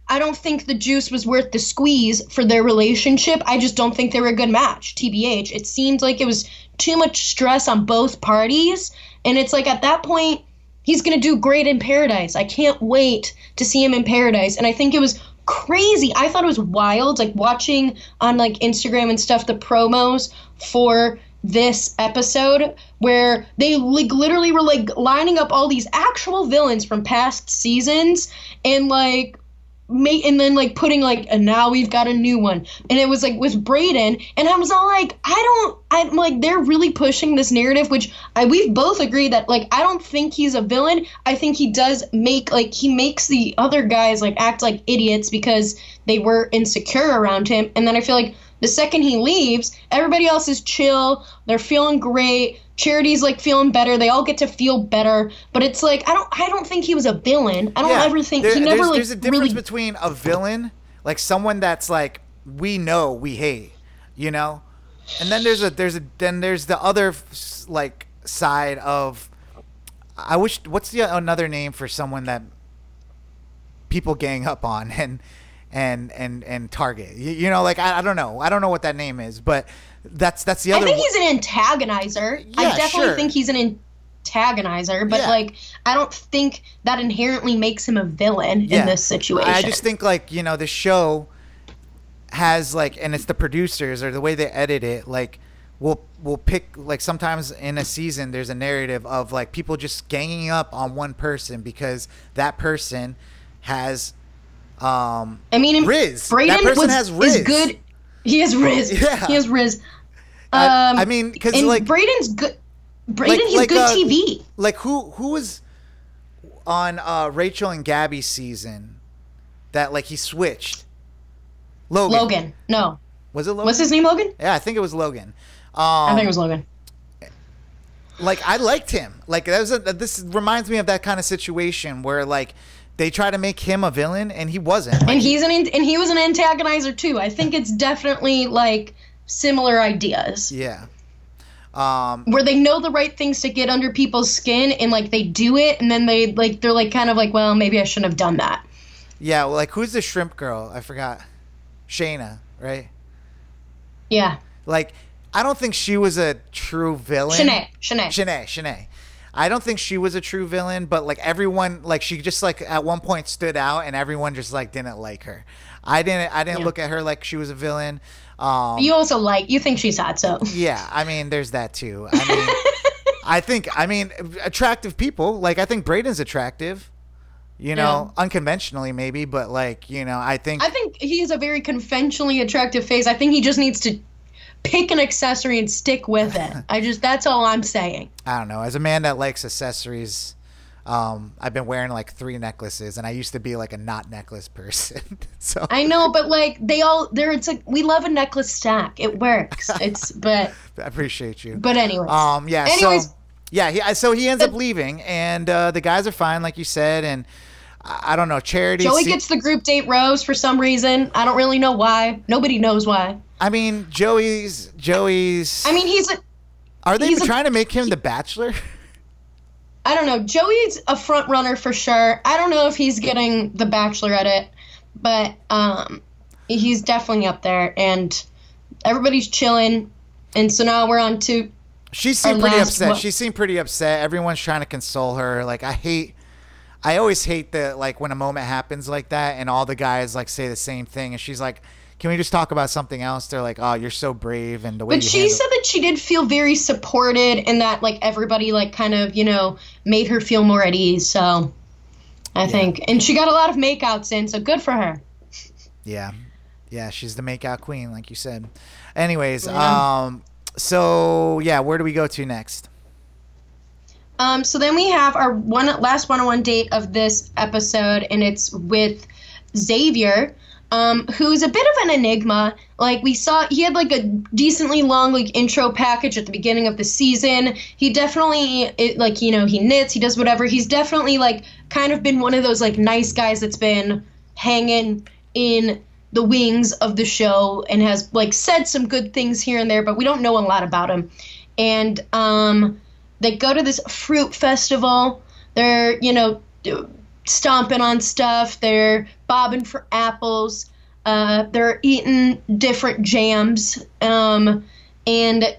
I don't think the juice was worth the squeeze for their relationship. I just don't think they were a good match. Tbh, it seemed like it was too much stress on both parties, and it's like at that point. He's gonna do great in paradise. I can't wait to see him in paradise. And I think it was crazy. I thought it was wild, like watching on like Instagram and stuff the promos for this episode where they like literally were like lining up all these actual villains from past seasons and like make and then like putting like and now we've got a new one. And it was like with Brayden and I was all like I don't I'm like they're really pushing this narrative which I we've both agreed that like I don't think he's a villain. I think he does make like he makes the other guys like act like idiots because they were insecure around him. And then I feel like the second he leaves everybody else is chill they're feeling great Charity's like feeling better. They all get to feel better, but it's like I don't. I don't think he was a villain. I don't ever think there- he never there's, like there's a difference really between a villain, like someone that's like we know we hate, you know, and then there's a there's a then there's the other like side of I wish what's the another name for someone that people gang up on and and and and target you, you know like I, I don't know I don't know what that name is but that's that's the other. I think he's an antagonizer. I definitely sure. think he's an antagonizer, but Yeah. like I don't think that inherently makes him a villain in this situation. I just think like you know the show has like, and it's the producers or the way they edit it. Like, we'll we'll pick like sometimes in a season there's a narrative of like people just ganging up on one person because that person has um I mean, Riz. Brayden That person was has is Riz. good. He has Riz. Yeah. He has Riz. I- Um, I mean, because like Brayden's good. Brayden, Like- he's like, good uh, TV. like who who was on uh, Rachel and Gabby's season that like he switched. Logan. Logan. No. Was it Logan? What's his name, Logan? Yeah, I think it was Logan. Um, I think it was Logan. like I liked him. Like that was a, this reminds me of that kind of situation where like they try to make him a villain and he wasn't. Like, And he's an an- and he was an antagonizer too. I think it's definitely like similar ideas yeah. Um, where they know the right things to get under people's skin and like they do it and then they like they're like kind of like well maybe I shouldn't have done that. yeah. Well, like who's the shrimp girl? I forgot. Shayna, right? Yeah. Like I don't think she was a true villain. Shanae. Shanae. Shanae, Shanae. I don't think she was a true villain, but like everyone, like she just like at one point stood out, and everyone just like didn't like her. I didn't. I didn't Yeah. look at her like she was a villain. Um, You also like you think she's hot, so yeah, I mean, there's that too. I mean, I think. I mean, attractive people. Like I think Brayden's attractive. You know, unconventionally maybe, but like you know, I think. I think he's a very conventionally attractive face. I think he just needs to pick an accessory and stick with it. I just that's all I'm saying. I don't know. As a man that likes accessories, um, I've been wearing like three necklaces, and I used to be like a not necklace person. so I know, but like they all there it's like we love a necklace stack. It works. It's but I appreciate you. but anyways. Um, yeah. Anyways. so yeah, he, so he ends up leaving, and uh, the guys are fine, like you said, and I, I don't know. Charity. Joey se- gets the group date rose for some reason. I don't really know why. Nobody knows why. I mean, Joey's. Joey's. I mean, he's a are they he's a- trying to make him the Bachelor? I don't know. Joey's a front runner for sure. I don't know if he's getting the Bachelor at it, but um, he's definitely up there, and everybody's chilling. And so now we're on to She seemed pretty upset. one- She seemed pretty upset. Everyone's trying to console her. Like I hate. I always hate that like when a moment happens like that and all the guys like say the same thing and she's like, "Can we just talk about something else?" They're like, "Oh, you're so brave and the way But she handle- said that she did feel very supported and that like everybody like kind of, you know, made her feel more at ease. So I think and she got a lot of makeouts in, so good for her. Yeah. Yeah, she's the makeout queen, like you said. Anyways, Yeah. um so yeah, where do we go to next? Um, so then we have our one last one-on-one date of this episode, and it's with Xavier, um, who's a bit of an enigma. Like we saw, he had like a decently long like intro package at the beginning of the season. He definitely it, like you know he knits, he does whatever. He's definitely like kind of been one of those like nice guys that's been hanging in the wings of the show and has like said some good things here and there, but we don't know a lot about him. And um, they go to this fruit festival. They're, you know, stomping on stuff. They're bobbing for apples. Uh, they're eating different jams. Um, and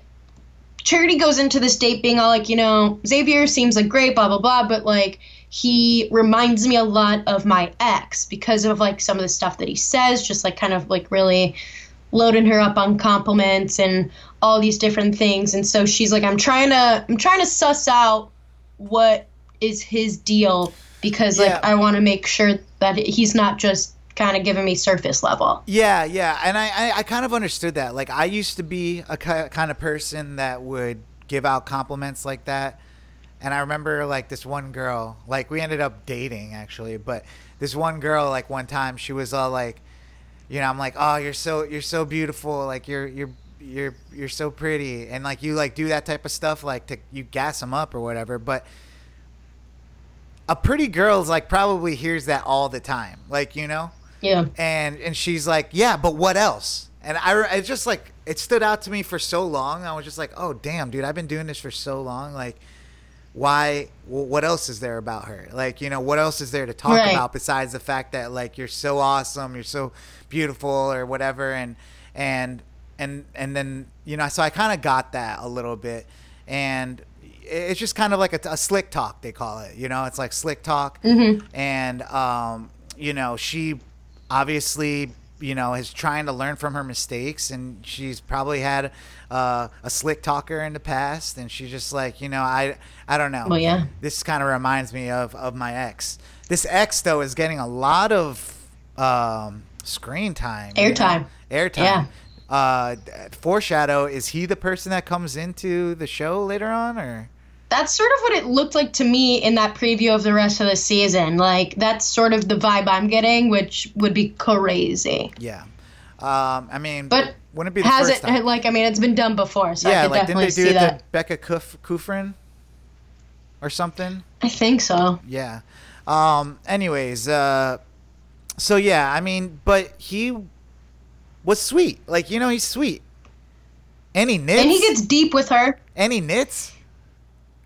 Charity goes into this date being all like, you know, Xavier seems like great, blah, blah, blah, but like, he reminds me a lot of my ex because of like some of the stuff that he says, just like kind of like really loading her up on compliments and all these different things and so she's like i'm trying to i'm trying to suss out what is his deal because like Yeah. i want to make sure that he's not just kind of giving me surface level Yeah, yeah, and I, I, I kind of understood that. Like, I used to be a kind of person that would give out compliments like that, and I remember like this one girl, like we ended up dating actually, but this one girl, like one time, she was all like, you know, I'm like, oh, you're so you're so beautiful, like you're you're you're you're so pretty, and like you like do that type of stuff, like to you gas them up or whatever, but a pretty girl's like probably hears that all the time, like you know yeah and and she's like, yeah, but what else? And I, I just like it stood out to me for so long. I was just like, oh damn, dude, I've been doing this for so long. Like, why? What else is there about her? Like, you know, what else is there to talk Right. about besides the fact that like you're so awesome, you're so beautiful, or whatever, and and and and then you know, so I kind of got that a little bit, and it's just kind of like a, a slick talk they call it. You know, it's like slick talk, and um, you know, she obviously you know is trying to learn from her mistakes and she's probably had uh, a slick talker in the past and she's just like you know i i don't know Well, yeah. this kind of reminds me of of my ex this ex though is getting a lot of um screen time? Airtime. airtime Yeah. uh, foreshadow. Is he the person that comes into the show later on, or? That's sort of what it looked like to me in that preview of the rest of the season. Like that's sort of the vibe I'm getting, which would be crazy. Yeah. Um, I mean, But wouldn't it be the Has it time? like I mean it's been done before, so I yeah, could like didn't they do see it that. to Becca Kuf- Kufrin or something? I think so. Yeah. Um. Anyways, uh, so yeah, I mean, but he was sweet. Like you know, he's sweet. Any knits? And he gets deep with her. any knits?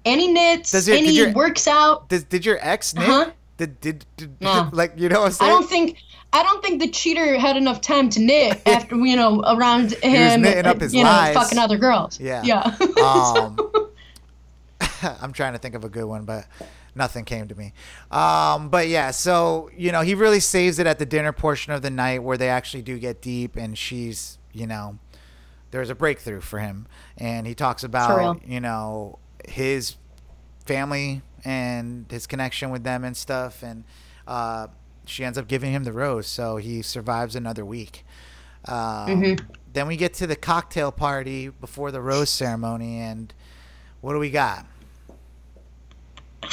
He knits. Does your- did your- works out. Did, did your ex knit? Uh-huh. Did, did, did No. like you know what I'm I don't think I don't think the cheater had enough time to knit after you know around him knitting up his you know lies. fucking other girls. Yeah. Yeah. um, I'm trying to think of a good one, but nothing came to me. Um, but yeah, so you know, he really saves it at the dinner portion of the night where they actually do get deep, and she's, you know, there's a breakthrough for him, and he talks about, you know, his family and his connection with them and stuff, and uh, she ends up giving him the rose, so he survives another week. Um, Then we get to the cocktail party before the rose ceremony, and what do we got? Uh,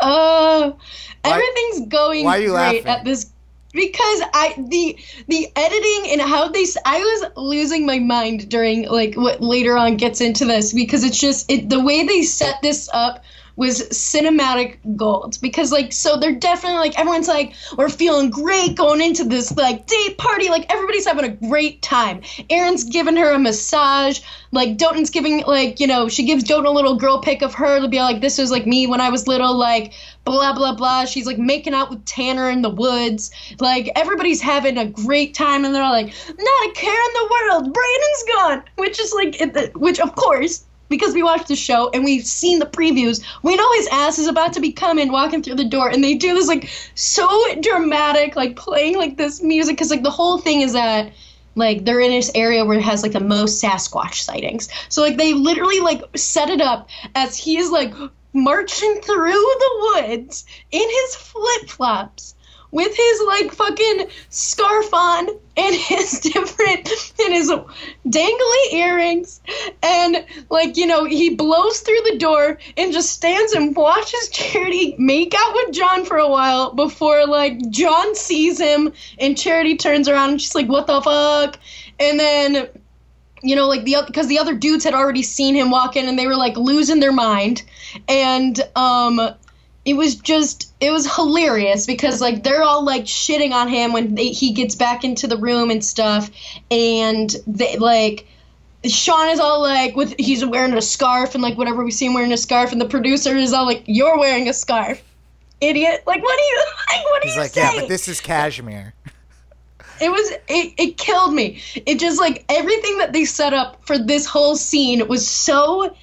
Why- everything's going why are you great laughing? at this because I the the editing and how they I was losing my mind during like what later on gets into this because it's just it the way they set this up was cinematic gold. Because like so they're definitely like everyone's like we're feeling great going into this like date party. Like everybody's having a great time. Aaron's giving her a massage. Like Dotun's giving like you know she gives Dotun a little girl pic of her to be like this was like me when i was little like blah blah blah. She's like making out with tanner in the woods. Like everybody's having a great time and they're all like not a care in the world. Brandon's gone. Which is like which of course because we watched the show and we've seen the previews, we know his ass is about to be coming walking through the door, and they do this like so dramatic, like playing like this music, because like the whole thing is that like they're in this area where it has like the most Sasquatch sightings. So like they literally like set it up as he is like marching through the woods in his flip flops with his like fucking scarf on and his different and his dangly earrings. And like you know he blows through the door and just stands and watches charity make out with john for a while before like john sees him and charity turns around and she's like what the fuck? And then you know like the because the other dudes had already seen him walk in and they were like losing their mind. And um it was just it was hilarious because like they're all like shitting on him when they, he gets back into the room and stuff and they like Sean is all like with he's wearing a scarf and like whatever we see him wearing a scarf and the producer is all like you're wearing a scarf idiot like what are you like what are you saying? He's you like, saying yeah, but this is cashmere. it was it, it killed me it just like everything that they set up for this whole scene was so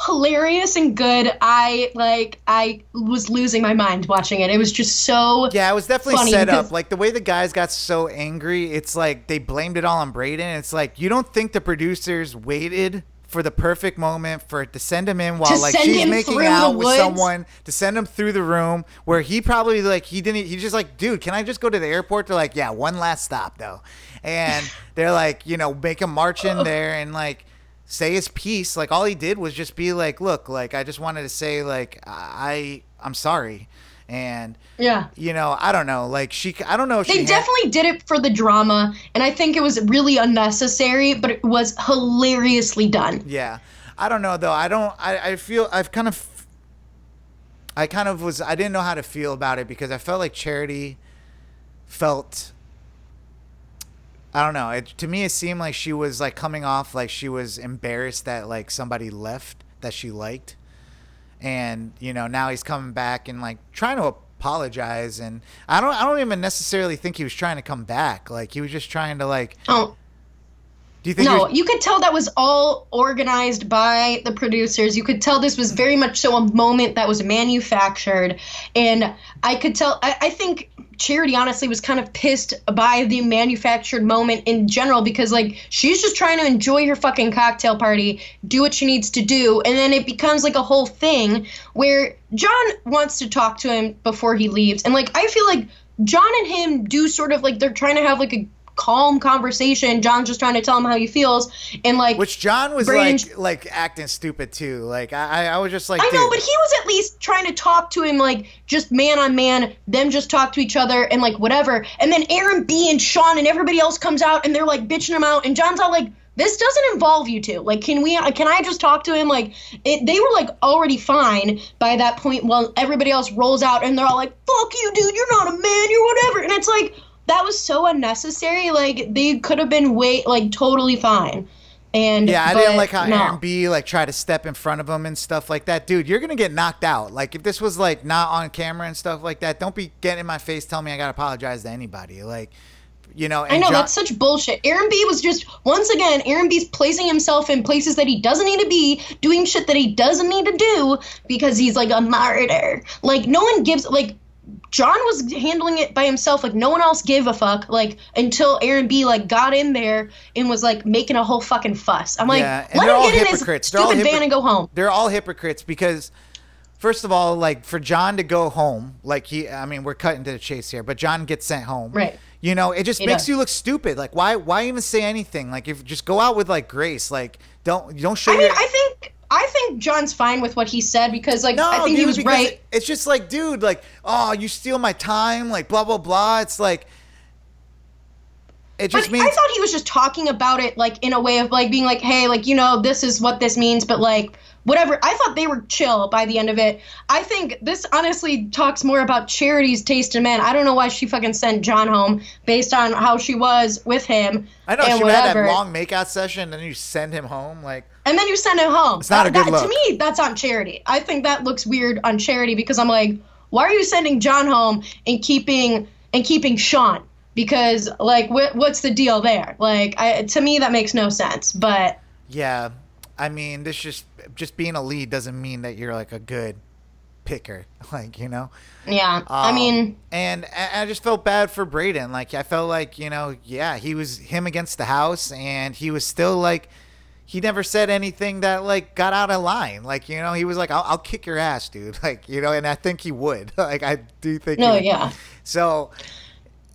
hilarious and good. I like i was losing my mind watching it. It was just so Yeah, it was definitely set up. Like the way the guys got so angry, it's like they blamed it all on Brayden. It's like you don't think the producers waited for the perfect moment for it to send him in while like she's making out with someone to send him through the room where he probably like he didn't he just like dude can I just go to the airport? They're like yeah one last stop though. And they're like you know make him march in there and like say his piece like all he did was just be like look like I just wanted to say like I I'm sorry and yeah you know, I don't know. Like she, I don't know if they she had- definitely did it for the drama and i think it was really unnecessary but it was hilariously done yeah, I don't know though. I don't. I, I feel I've kind of, I kind of was. I didn't know how to feel about it because I felt like Charity felt. I don't know. It, to me, it seemed like she was like coming off like she was embarrassed that like somebody left that she liked, and you know now he's coming back and like trying to apologize. And I don't I don't even necessarily think he was trying to come back. Like he was just trying to like oh do you think No, was- you could tell that was all organized by the producers. You could tell this was very much so a moment that was manufactured. And I could tell, I, I think Charity honestly was kind of pissed by the manufactured moment in general because, like, she's just trying to enjoy her fucking cocktail party, do what she needs to do. And then it becomes like a whole thing where John wants to talk to him before he leaves. And, like, I feel like John and him do sort of like they're trying to have like a calm conversation. John's just trying to tell him how he feels, and like Which John was like like acting stupid too. Like I I I was just like I know, but he was at least trying to talk to him like just man on man, them just talk to each other and like whatever. And then Aaron B and Sean and everybody else comes out and they're like bitching him out, and John's all like. This doesn't involve you two. Like, can we? Can I just talk to him? Like, it, they were like already fine by that point. While everybody else rolls out and they're all like, "Fuck you, dude! You're not a man. You're whatever." And it's like that was so unnecessary. Like, they could have been way like totally fine. And Yeah, I didn't like how no. Aaron B like tried to step in front of him and stuff like that. Dude, you're gonna get knocked out. Like if this was like not on camera and stuff like that, don't be getting in my face telling me I gotta apologize to anybody. Like, you know. I know John- that's such bullshit. Aaron B was just once again, Aaron B's placing himself in places that he doesn't need to be, doing shit that he doesn't need to do because he's like a martyr. Like no one gives like John was handling it by himself, like no one else gave a fuck, like until Aaron B like got in there and was like making a whole fucking fuss. I'm like, Yeah, let they're him all get in his hypocrites. They're all stupid van and go home. they're all hypocrites because first of all like for john to go home like he i mean we're cutting to the chase here but john gets sent home Right. you know it just He makes does. you look stupid like why why even say anything like if just go out with like grace like don't don't show I mean, your I think I think John's fine with what he said because like no, I think dude, he was right. It's just like, dude, like, oh, you steal my time, like, blah blah blah. It's like, it But just means I thought he was just talking about it like in a way of like being like, hey, like you know, this is what this means, but like whatever. I thought they were chill by the end of it. I think this honestly talks more about Charity's taste in men. I don't know why she fucking sent John home based on how she was with him. I know she had whatever. that long makeout session, and then you send him home, like, and then you send him home. It's not a good that- look. To me, that's on Charity. I think that looks weird on Charity because I'm like, why are you sending John home and keeping and keeping Sean? Because like, wh- what's the deal there? Like, I, to me, that makes no sense. But yeah. I mean, this just just being a lead doesn't mean that you're like a good picker, like you know. yeah, I Um, mean, and I I just felt bad for Brayden. Like I felt like you know, yeah, he was him against the house, and he was still like, he never said anything that like got out of line. Like you know, he was like, "I'll, I'll kick your ass, dude." Like you know, and I think he would. like I do think. he no, would. yeah. So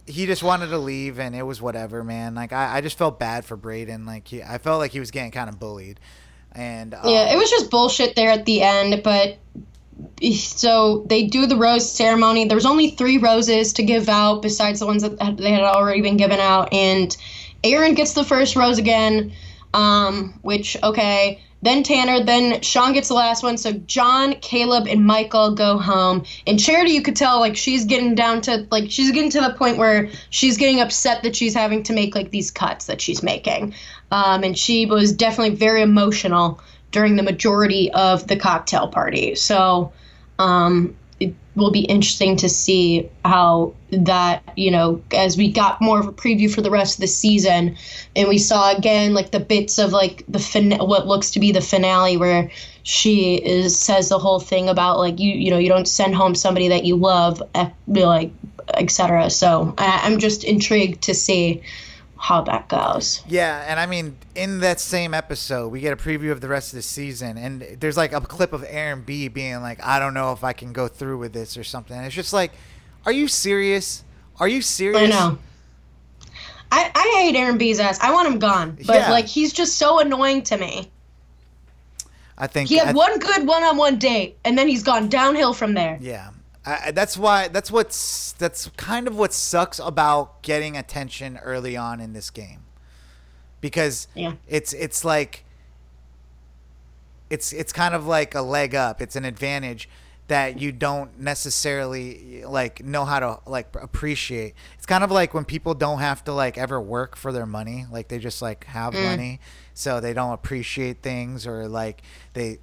he just wanted to leave, and it was whatever, man. Like I, I just felt bad for Brayden. Like he, I felt like he was getting kind of bullied, and um, Yeah, it was just bullshit there at the end, but so they do the rose ceremony. There was only three roses to give out besides the ones that they had already been given out, and Aaron gets the first rose again, um, which okay. Then Tanner, then Sean gets the last one. So John, Caleb, and Michael go home. And Charity, you could tell like she's getting down to like she's getting to the point where she's getting upset that she's having to make like these cuts that she's making. Um, and she was definitely very emotional during the majority of the cocktail party. So um, it will be interesting to see how that, you know, as we got more of a preview for the rest of the season, and we saw again like the bits of like the fin- what looks to be the finale where she is says the whole thing about like you you know you don't send home somebody that you love eh, like etc. So I, I'm just intrigued to see how that goes. Yeah, and I mean, in that same episode, we get a preview of the rest of the season, and there's like a clip of Aaron B being like, "I don't know if I can go through with this or something." And it's just like, "Are you serious? Are you serious?" I know. I, I hate Aaron B's ass. I want him gone. But Yeah. like he's just so annoying to me. I think He had I- one good one-on-one date, and then he's gone downhill from there. Yeah, I, that's why. That's what's that's kind of what sucks about getting attention early on in this game, because Yeah. it's it's like it's it's kind of like a leg up. It's an advantage that you don't necessarily like know how to like appreciate. It's kind of like when people don't have to like ever work for their money, like they just like have mm. money, so they don't appreciate things or like they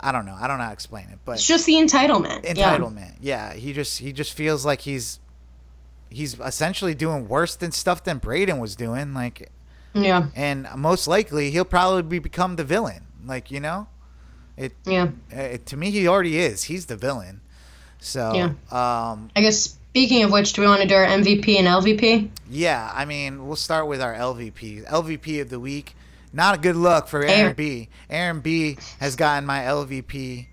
I don't know. I don't know how to explain it, but It's just the entitlement. Yeah. entitlement. Yeah. he just he just feels like he's he's essentially doing worse than stuff than Brayden was doing. Like, Yeah. and most likely he'll probably be, become the villain. Like, you know, it, Yeah. uh, to me he already is. He's the villain. So, Yeah. um, I guess speaking of which, do we want to do our MVP and LVP? yeah. I mean, we'll start with our LVP. LVP of the week. Not a good look for Aaron Aaron. B. Aaron B. has gotten my LVP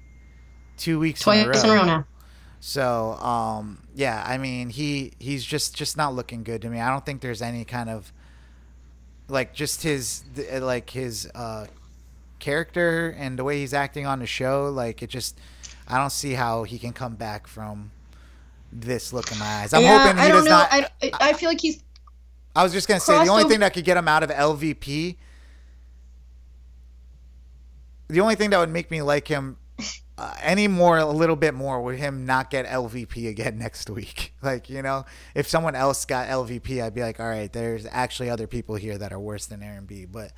two weeks Twice in a row. in a row now. So, um, yeah, I mean, he he's just just not looking good to me. I don't think there's any kind of like just his like his uh, character and the way he's acting on the show. Like it just, I don't see how he can come back from this look in my eyes. I'm yeah, hoping he I don't does know. not. I, I feel like he's I was just gonna say the only over- thing that could get him out of LVP. The only thing that would make me like him uh, any more, a little bit more, would him not get LVP again next week. Like you know, if someone else got LVP, I'd be like, all right, there's actually other people here that are worse than Aaron B. But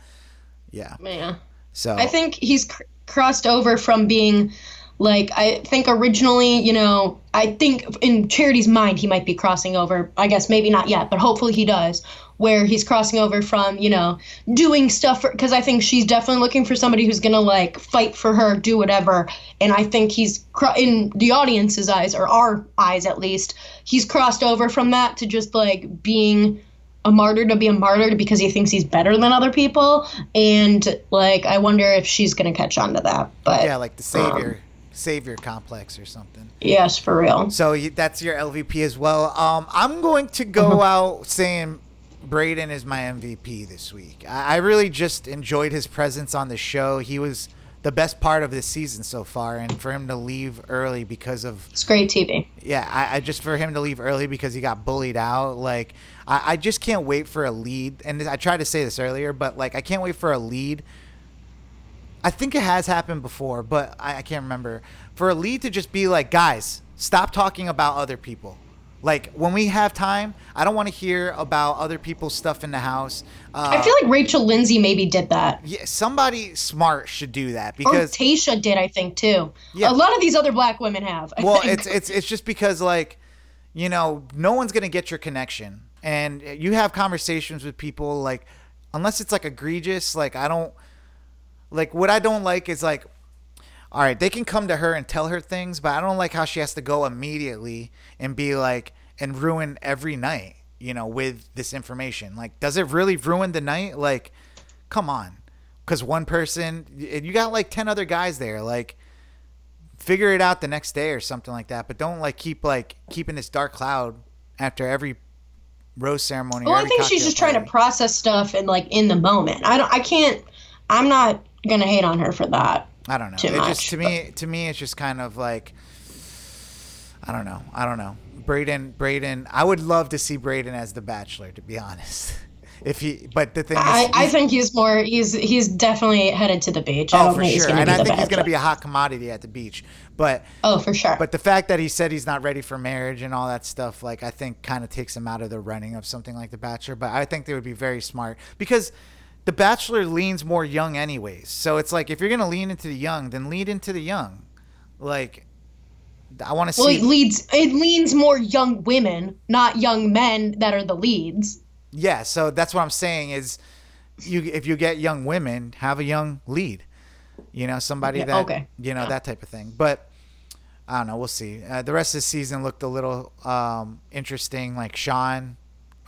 yeah, yeah. so I think he's cr- crossed over from being like I think originally, you know, I think in Charity's mind he might be crossing over. I guess maybe not yet, but hopefully he does. Where he's crossing over from, you know, doing stuff because I think she's definitely looking for somebody who's gonna like fight for her, do whatever. And I think he's in the audience's eyes or our eyes at least, he's crossed over from that to just like being a martyr to be a martyr because he thinks he's better than other people and like i wonder if she's gonna catch on to that but yeah, like the savior, um, savior complex or something. yes for real So you, that's your LVP as well. Um, I'm going to go out saying Brayden is my MVP this week. I, I really just enjoyed his presence on the show. He was the best part of this season so far, and for him to leave early because of it's great tv yeah, I, I just for him to leave early because he got bullied out. Like I, I just can't wait for a lead. And I tried to say this earlier, but like I can't wait for a lead. I think it has happened before, but I, I can't remember. For a lead to just be like, guys, stop talking about other people. Like when we have time, I don't want to hear about other people's stuff in the house. Uh, i feel like rachel lindsay maybe did that yeah, somebody smart should do that or because Tayshia did i think too Yeah. a lot of these other black women have I well think. it's it's it's just because like you know no one's gonna get your connection and you have conversations with people like unless it's like egregious like i don't like what i don't like is like all right they can come to her and tell her things but i don't like how she has to go immediately and be like and ruin every night you know with this information like does it really ruin the night like come on because one person you got like 10 other guys there like figure it out the next day or something like that. But don't like keep like keeping this dark cloud after every rose ceremony. or well i think she's just trying to process stuff and like in the moment i don't i can't i'm not gonna hate on her for that I don't know. too It much, just to me to me it's just kind of like I don't know. I don't know. Brayden Brayden I would love to see Brayden as the bachelor to be honest. If he but the thing is I, I think he's more he's he's definitely headed to the beach. I Oh, don't for he's sure, gonna and I think he's going to be a hot commodity at the beach. But Oh, for sure. But the fact that he said he's not ready for marriage and all that stuff, like I think, kind of takes him out of the running of something like The Bachelor. But I think they would be very smart because The Bachelor leans more young, anyways. So it's like if you're gonna lean into the young, then lead into the young. Like I want to well, see. it leads it leans more young women, not young men that are the leads. yeah, so that's what I'm saying is, you if you get young women, have a young lead. You know, somebody Yeah, that okay. you know Yeah. that type of thing. But I don't know. We'll see. Uh, the rest of the season looked a little um, interesting. Like Sean,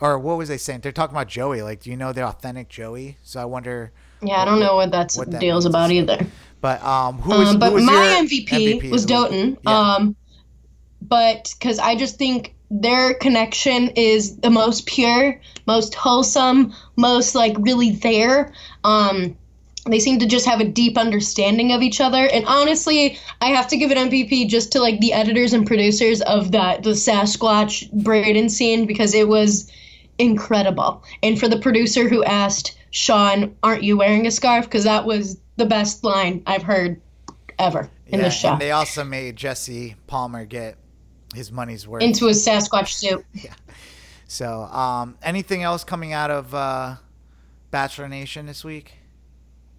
or what was they saying? They're talking about Joey. Like, do you know the authentic Joey? So I wonder. Yeah, I don't know what that's what that deal's means. about either. But um, who was? Um, but who was my your MVP, was? Dotun. Yeah. Um, but because I just think their connection is the most pure, most wholesome, most like really there. Um, they seem to just have a deep understanding of each other. And honestly, I have to give it MVP just to like the editors and producers of that the Sasquatch Brayden scene because it was incredible. And for the producer who asked Sean, "Aren't you wearing a scarf?" because that was the best line I've heard ever in yeah, the show. and they also made Jesse Palmer get his money's worth. Into a Sasquatch suit. yeah. so, um, anything else coming out of uh, Bachelor Nation this week?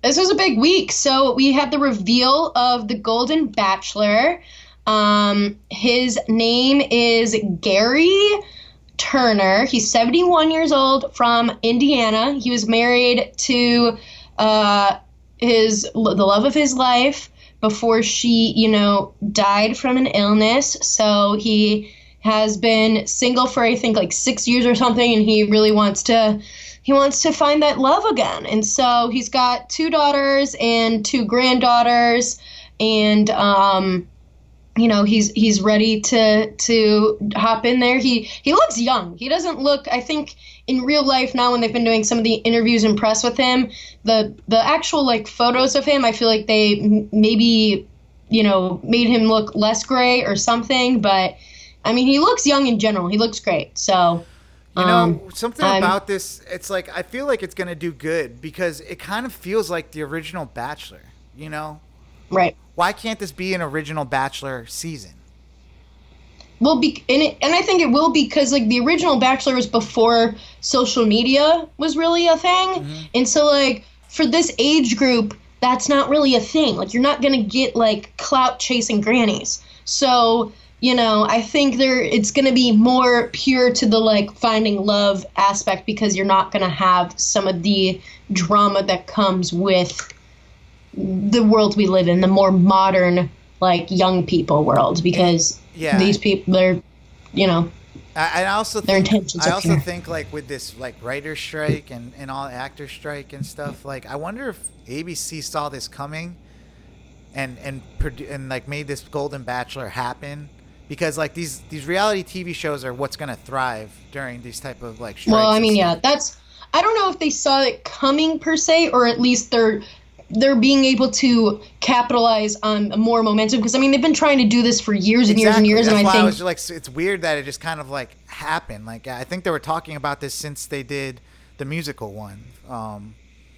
This was a big week. So we had the reveal of the Golden Bachelor. Um, his name is Gerry Turner. He's 71 years old from Indiana. He was married to uh, his the love of his life before she, you know, died from an illness. So he has been single for I think like six years or something, and he really wants to he wants to find that love again. And so he's got two daughters and two granddaughters, and um, you know he's he's ready to to hop in there. He he looks young. He doesn't look. I think in real life now when they've been doing some of the interviews and press with him, the the actual like photos of him, I feel like they m- maybe you know made him look less gray or something. But I mean, he looks young in general. He looks great. So. You know, um, something I'm- about this, it's like I feel like it's gonna do good because it kind of feels like the original Bachelor. You know, right. Why can't this be an original Bachelor season? Well, be, and it, and I think it will be because like the original Bachelor was before social media was really a thing, mm-hmm. and so like for this age group, that's not really a thing. Like you're not gonna get like clout chasing grannies. So you know, I think there it's gonna be more pure to the like finding love aspect because you're not gonna have some of the drama that comes with the world we live in, the more modern like young people world because Yeah. these people they're you know I, I also Their think, intentions I also think like with this like writer strike and and all actor strike and stuff. Like I wonder if ABC saw this coming, and and and like made this Golden Bachelor happen. Because like these these reality TV shows are what's gonna thrive during these type of like. well i mean yeah that's i don't know if they saw it coming per se or at least they're they're being able to capitalize on more momentum because i mean they've been trying to do this for years and years and years That's and i think I was like, it's weird that it just kind of like happened. Like I think they were talking about this since they did the musical one. Um,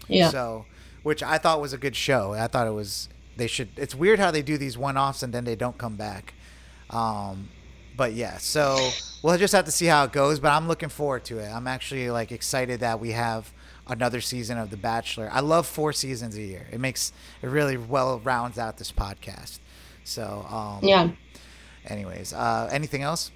yeah So, which I thought was a good show. I thought it was. They should. It's weird how they do these one-offs and then they don't come back. Um, but yeah, so we'll just have to see how it goes. But I'm looking forward to it. I'm actually like excited that we have another season of The Bachelor. I love four seasons a year. It makes it really well rounds out this podcast. So um, yeah Anyways, uh, anything else?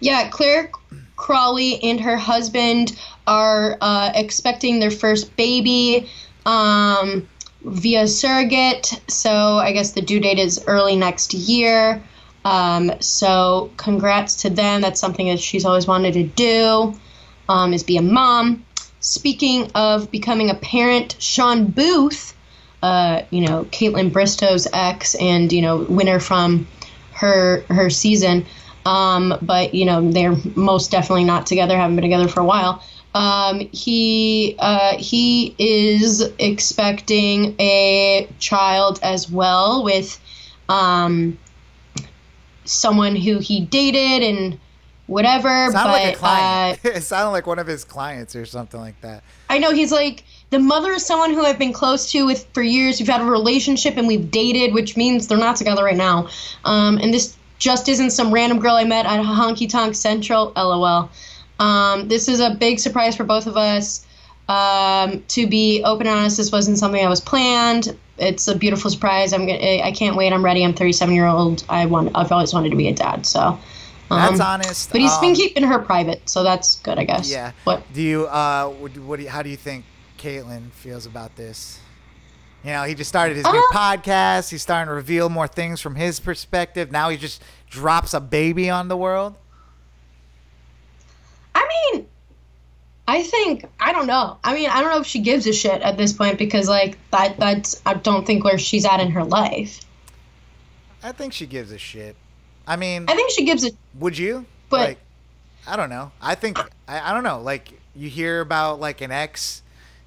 Yeah, Clare Crawley and her husband are uh, expecting their first baby um, via surrogate. So I guess the due date is early next year. Um, so congrats to them. That's something that she's always wanted to do, um, is be a mom. Speaking of becoming a parent, Shawn Booth, uh, you know, Kaitlyn Bristowe's ex and, you know, winner from her her season. Um, but you know they're most definitely not together. Haven't been together for a while. Um, he uh, he is expecting a child as well with um, someone who he dated and whatever. Sounded but like a uh, it sounded like one of his clients or something like that. I know he's like the mother is someone who I've been close to with for years. We've had a relationship and we've dated, which means they're not together right now. Um, and this just isn't some random girl I met at Honky Tonk Central. LOL. Um, this is a big surprise for both of us. Um, to be open and honest, this wasn't something that was planned. It's a beautiful surprise. I'm gonna, I can't wait. I'm ready. I'm 37 year old. I want. I've always wanted to be a dad. So. That's um, honest. But he's Um, been keeping her private, so that's good, I guess. Yeah. What? Do you uh what, what do you, how do you think Kaitlyn feels about this? You know, he just started his new Uh, podcast. He's starting to reveal more things from his perspective. Now he just drops a baby on the world. I mean, I think I don't know. I mean, I don't know if she gives a shit at this point because like that that's I don't think where she's at in her life. I think she gives a shit. I mean, I think she gives it. would you? But- like, I don't know. I think I, I don't know. Like you hear about like an ex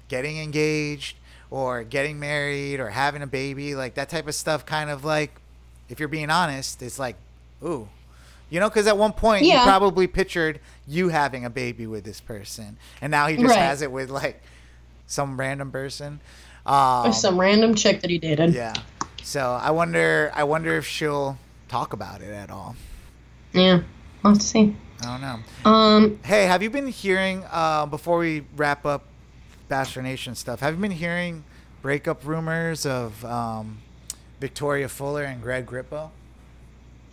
getting engaged or getting married or having a baby, like that type of stuff. Kind of like, if you're being honest, it's like, ooh, you know, because at one point you probably pictured you having a baby with this person, and now he just Right. has it with like some random person. Um, or some random chick that he dated. yeah. So I wonder. I wonder if she'll talk about it at all. Yeah. We'll have to see. I don't know. Um, Hey, have you been hearing uh, before we wrap up Bachelor Nation stuff? Have you been hearing breakup rumors of um, Victoria Fuller and Greg Grippo?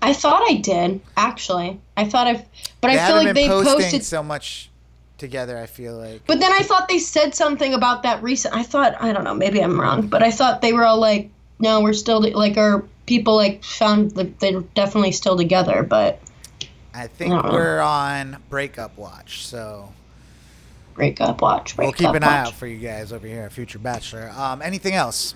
I thought I did actually. I thought I, but They I feel like they posted. so much together. I feel like. But then I thought they said something about that recent. I thought I don't know. Maybe I'm wrong, but I thought they were all like, "No, we're still like our people like found that they're definitely still together." But I think I we're on breakup watch, so breakup watch. we'll keep an eye watch. out for you guys over here Future Bachelor. Um, anything else?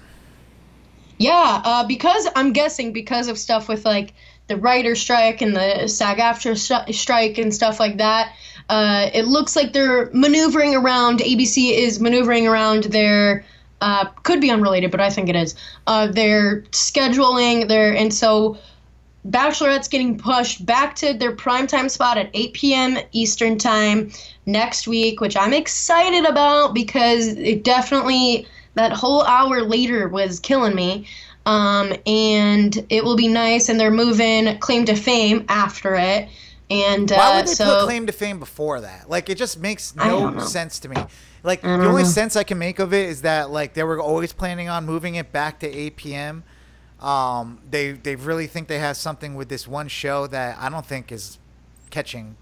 Yeah, uh, because I'm guessing because of stuff with like the writer strike and the SAG-AFTRA strike and stuff like that. Uh, it looks like they're maneuvering around. ABC is maneuvering around their uh, could be unrelated, but I think it is. Uh, their scheduling, their and so Bachelorette's getting pushed back to their primetime spot at 8 p.m. Eastern time next week, which I'm excited about because it definitely that whole hour later was killing me. Um, and it will be nice, and they're moving Claim to Fame after it. And uh, why would they so, put Claim to Fame before that? Like, it just makes no sense to me. Like, the only know. sense I can make of it is that like they were always planning on moving it back to 8 p.m. Um, they they really think they have something with this one show that I don't think is catching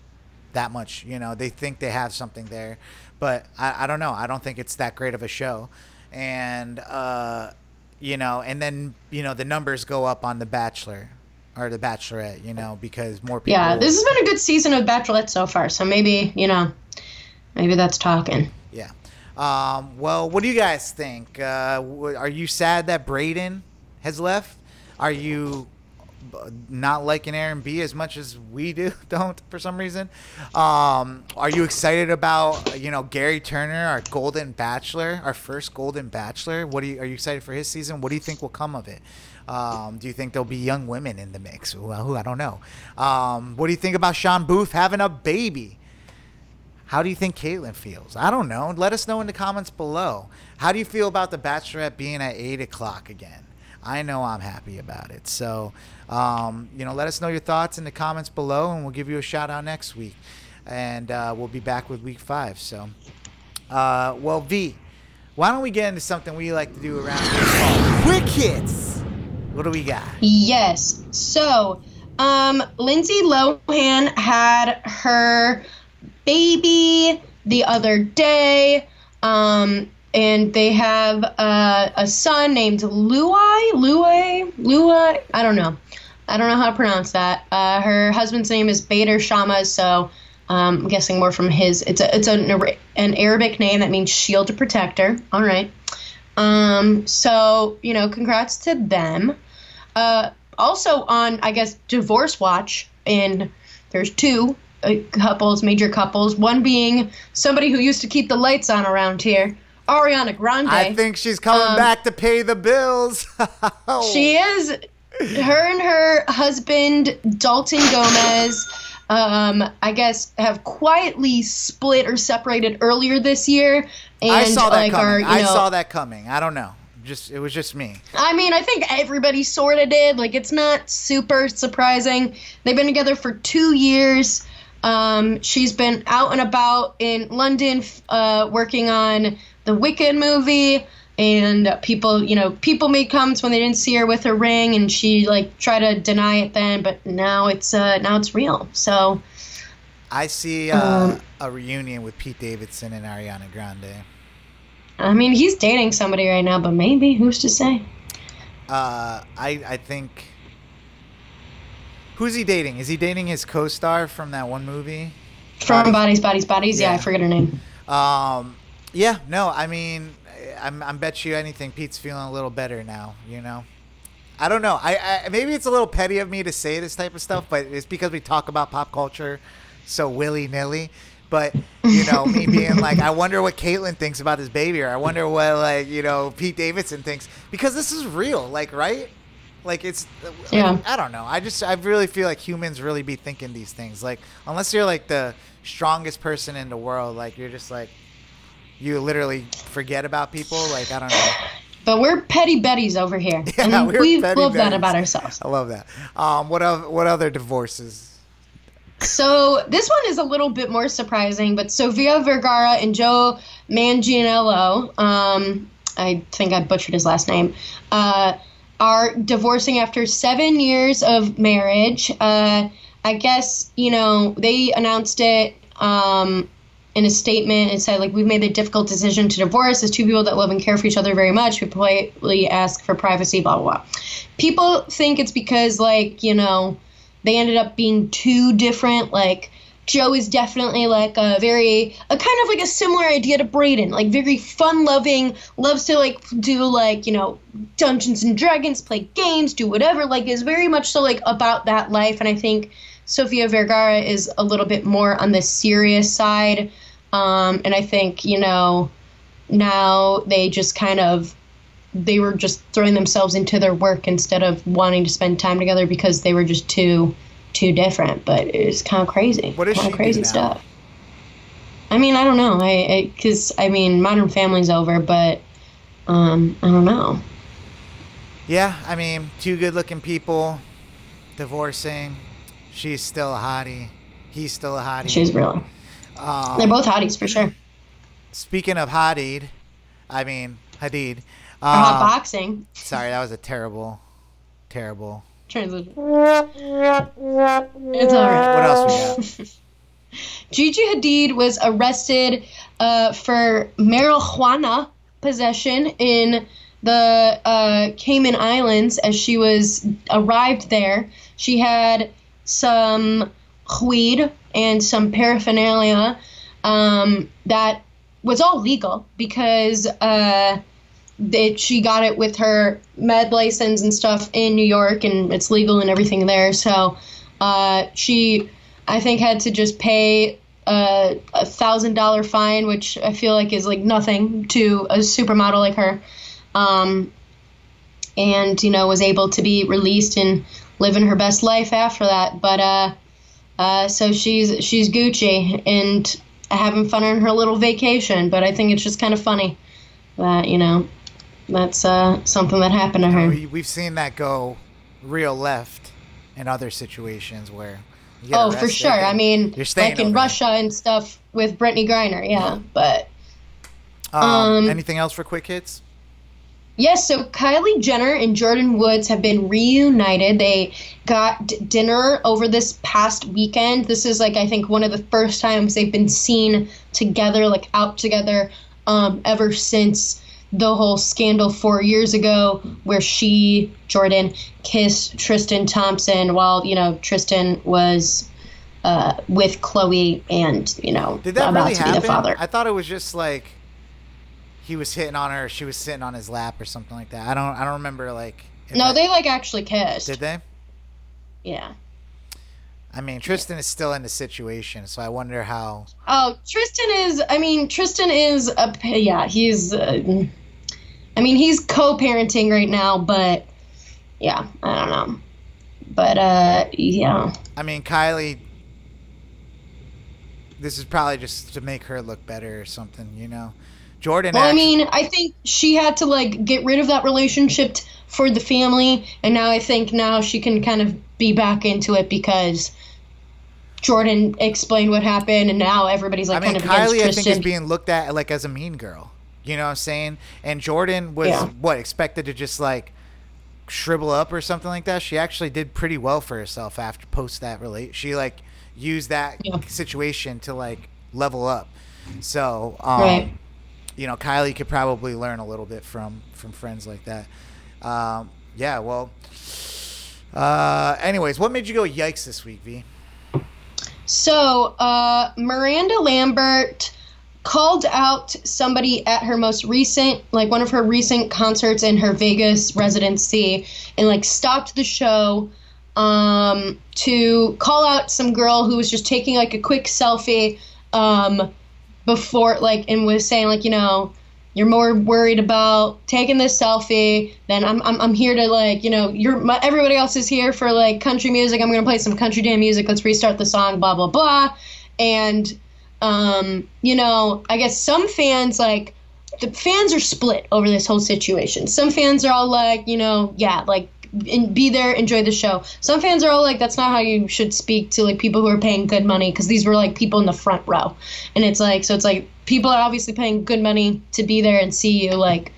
that much. You know, they think they have something there, but I, I don't know. I don't think it's that great of a show, and uh, you know, and then you know the numbers go up on The Bachelor or The Bachelorette. You know, because more people. Yeah, this has been a good season of Bachelorette so far. So maybe you know, maybe that's talking. Yeah. Um, well, what do you guys think? Uh, are you sad that Brayden has left? Are you not liking Aaron B as much as we do don't for some reason. Um, are you excited about you know Gerry Turner, our Golden Bachelor, our first Golden Bachelor? What do you are you excited for his season? What do you think will come of it? Um, do you think there'll be young women in the mix? Well, I don't know. Um, what do you think about Shawn Booth having a baby? How do you think Kaitlyn feels? I don't know. Let us know in the comments below. How do you feel about the Bachelorette being at eight o'clock again? I know I'm happy about it. So, um, you know, let us know your thoughts in the comments below, and we'll give you a shout out next week. And uh, we'll be back with week five. So, uh, well, V, why don't we get into something we like to do around here called Quick Hits? What do we got? Yes. So, um, Lindsay Lohan had her baby the other day. Um, and they have uh, a son named Luai, Luai, Luai. I don't know. I don't know how to pronounce that. Uh, her husband's name is Bader Shama, so um, I'm guessing more from his. It's a it's an, an Arabic name that means shield to protector. All right. Um, so you know, congrats to them. Uh, also on I guess Divorce Watch, and there's two uh, couples, major couples. One being somebody who used to keep the lights on around here. Ariana Grande. I think she's coming um, back to pay the bills. she is. Her and her husband Dalton Gomez, um, I guess, have quietly split or separated earlier this year. And I saw that like coming. Are, you know, I saw that coming. I don't know. Just it was just me. I mean, I think everybody sort of did. Like, it's not super surprising. They've been together for two years. Um, she's been out and about in London, uh, working on the Wicked movie, and people, you know, people made comments when they didn't see her with her ring, and she like tried to deny it then, but now it's uh, now it's real. So I see uh, um, a reunion with Pete Davidson and Ariana Grande. I mean, he's dating somebody right now, but maybe who's to say? Uh, I I think. Who's he dating? Is he dating his co-star from that one movie? From Bodies, Bodies, Bodies. Yeah, yeah I forget her name. Um, yeah, no, I mean, I'm, I'm bet you anything. Pete's feeling a little better now. You know, I don't know. I, I maybe it's a little petty of me to say this type of stuff, but it's because we talk about pop culture so willy nilly. But you know, me being like, I wonder what Kaitlyn thinks about this baby, or I wonder what like you know Pete Davidson thinks because this is real, like right? Like it's, yeah. Like, I don't know. I just I really feel like humans really be thinking these things. Like unless you're like the strongest person in the world, like you're just like you literally forget about people. Like I don't know. But we're petty betties over here, yeah, and we love that about ourselves. I love that. Um, what other what other divorces? So this one is a little bit more surprising, but Sofia Vergara and Joe Manganiello, um, I think I butchered his last name, uh, are divorcing after seven years of marriage. Uh, I guess you know they announced it um, in a statement and said like we've made the difficult decision to divorce as two people that love and care for each other very much we politely ask for privacy blah blah blah people think it's because like you know they ended up being too different like Joe is definitely like a very a kind of like a similar idea to Brayden, like very fun loving, loves to like do like, you know, Dungeons and Dragons, play games, do whatever, like is very much so like about that life and I think Sofia Vergara is a little bit more on the serious side. Um, and I think, you know, now they just kind of they were just throwing themselves into their work instead of wanting to spend time together because they were just too too different. But it's kind of crazy. What does kind of crazy stuff. I mean, I don't know. I because I, mean, Modern Family's over, but um, I don't know. Yeah, I mean, two good-looking people divorcing. She's still a hottie. He's still a hottie. She's really. Um, They're both hotties for sure. Speaking of Hadid, I mean Hadid. For hot Um, boxing. sorry, that was a terrible, terrible. Translation. It's all right. What else we got? Gigi Hadid was arrested uh, for marijuana possession in the uh, Cayman Islands as she was arrived there. She had some weed and some paraphernalia um, that was all legal because uh, that she got it with her med license and stuff in New York, and it's legal and everything there. So uh, she, I think, had to just pay a thousand dollar fine, which I feel like is like nothing to a supermodel like her. Um, and you know was able to be released and living her best life after that. But uh, uh, so she's she's Gucci and having fun on her little vacation. But I think it's just kind of funny that you know that's uh, something that happened to her. We, we've seen that go real left in other situations where. Oh, for sure. I mean, like in there. Russia and stuff with Brittney Griner, yeah. But Um, um, anything else for quick hits? Yes, so Kylie Jenner and Jordyn Woods have been reunited. They got d- dinner over this past weekend. This is like I think one of the first times they've been seen together, like out together, um, ever since the whole scandal four years ago, where she Jordyn kissed Tristan Thompson while you know Tristan was uh, with Khloe and you know about really to be the father. I thought it was just like he was hitting on her, she was sitting on his lap or something like that. I don't. I don't remember like. no, that- they like actually kissed. did they. Yeah. I mean, Tristan is still in the situation, so I wonder how. Oh, Tristan is. I mean, Tristan is a. Yeah, he's. Uh, I mean, he's co-parenting right now, but yeah, I don't know. But uh, yeah, I mean, Kylie. This is probably just to make her look better or something, you know. Jordyn. well, I mean, I think she had to like get rid of that relationship t- for the family, and now I think now she can kind of be back into it because Jordyn explained what happened, and now everybody's like I mean, kind of against Kylie, I think, is being looked at like as a mean girl. You know what I'm saying? And Jordyn was Yeah. what expected to just like shrivel up or something like that. She actually did pretty well for herself after post that relate. She like used that Yeah. situation to like level up. So, um, Right. you know, Kylie could probably learn a little bit from from friends like that. Um, yeah. Well. Uh, anyways, what made you go yikes this week, V? So, uh, Miranda Lambert called out somebody at her most recent, like one of her recent concerts in her Vegas residency, and like stopped the show um, to call out some girl who was just taking like a quick selfie um, before, like, and was saying, like, you know, you're more worried about taking this selfie than I'm, I'm, I'm here to like you know you're my, everybody else is here for like country music. I'm gonna play some country damn music. Let's restart the song blah blah blah. And um you know i guess some fans like the fans are split over this whole situation. Some fans are all like you know yeah like and be there enjoy the show. Some fans are all like that's not how you should speak to like people who are paying good money because these were like people in the front row. And it's like so it's like people are obviously paying good money to be there and see you like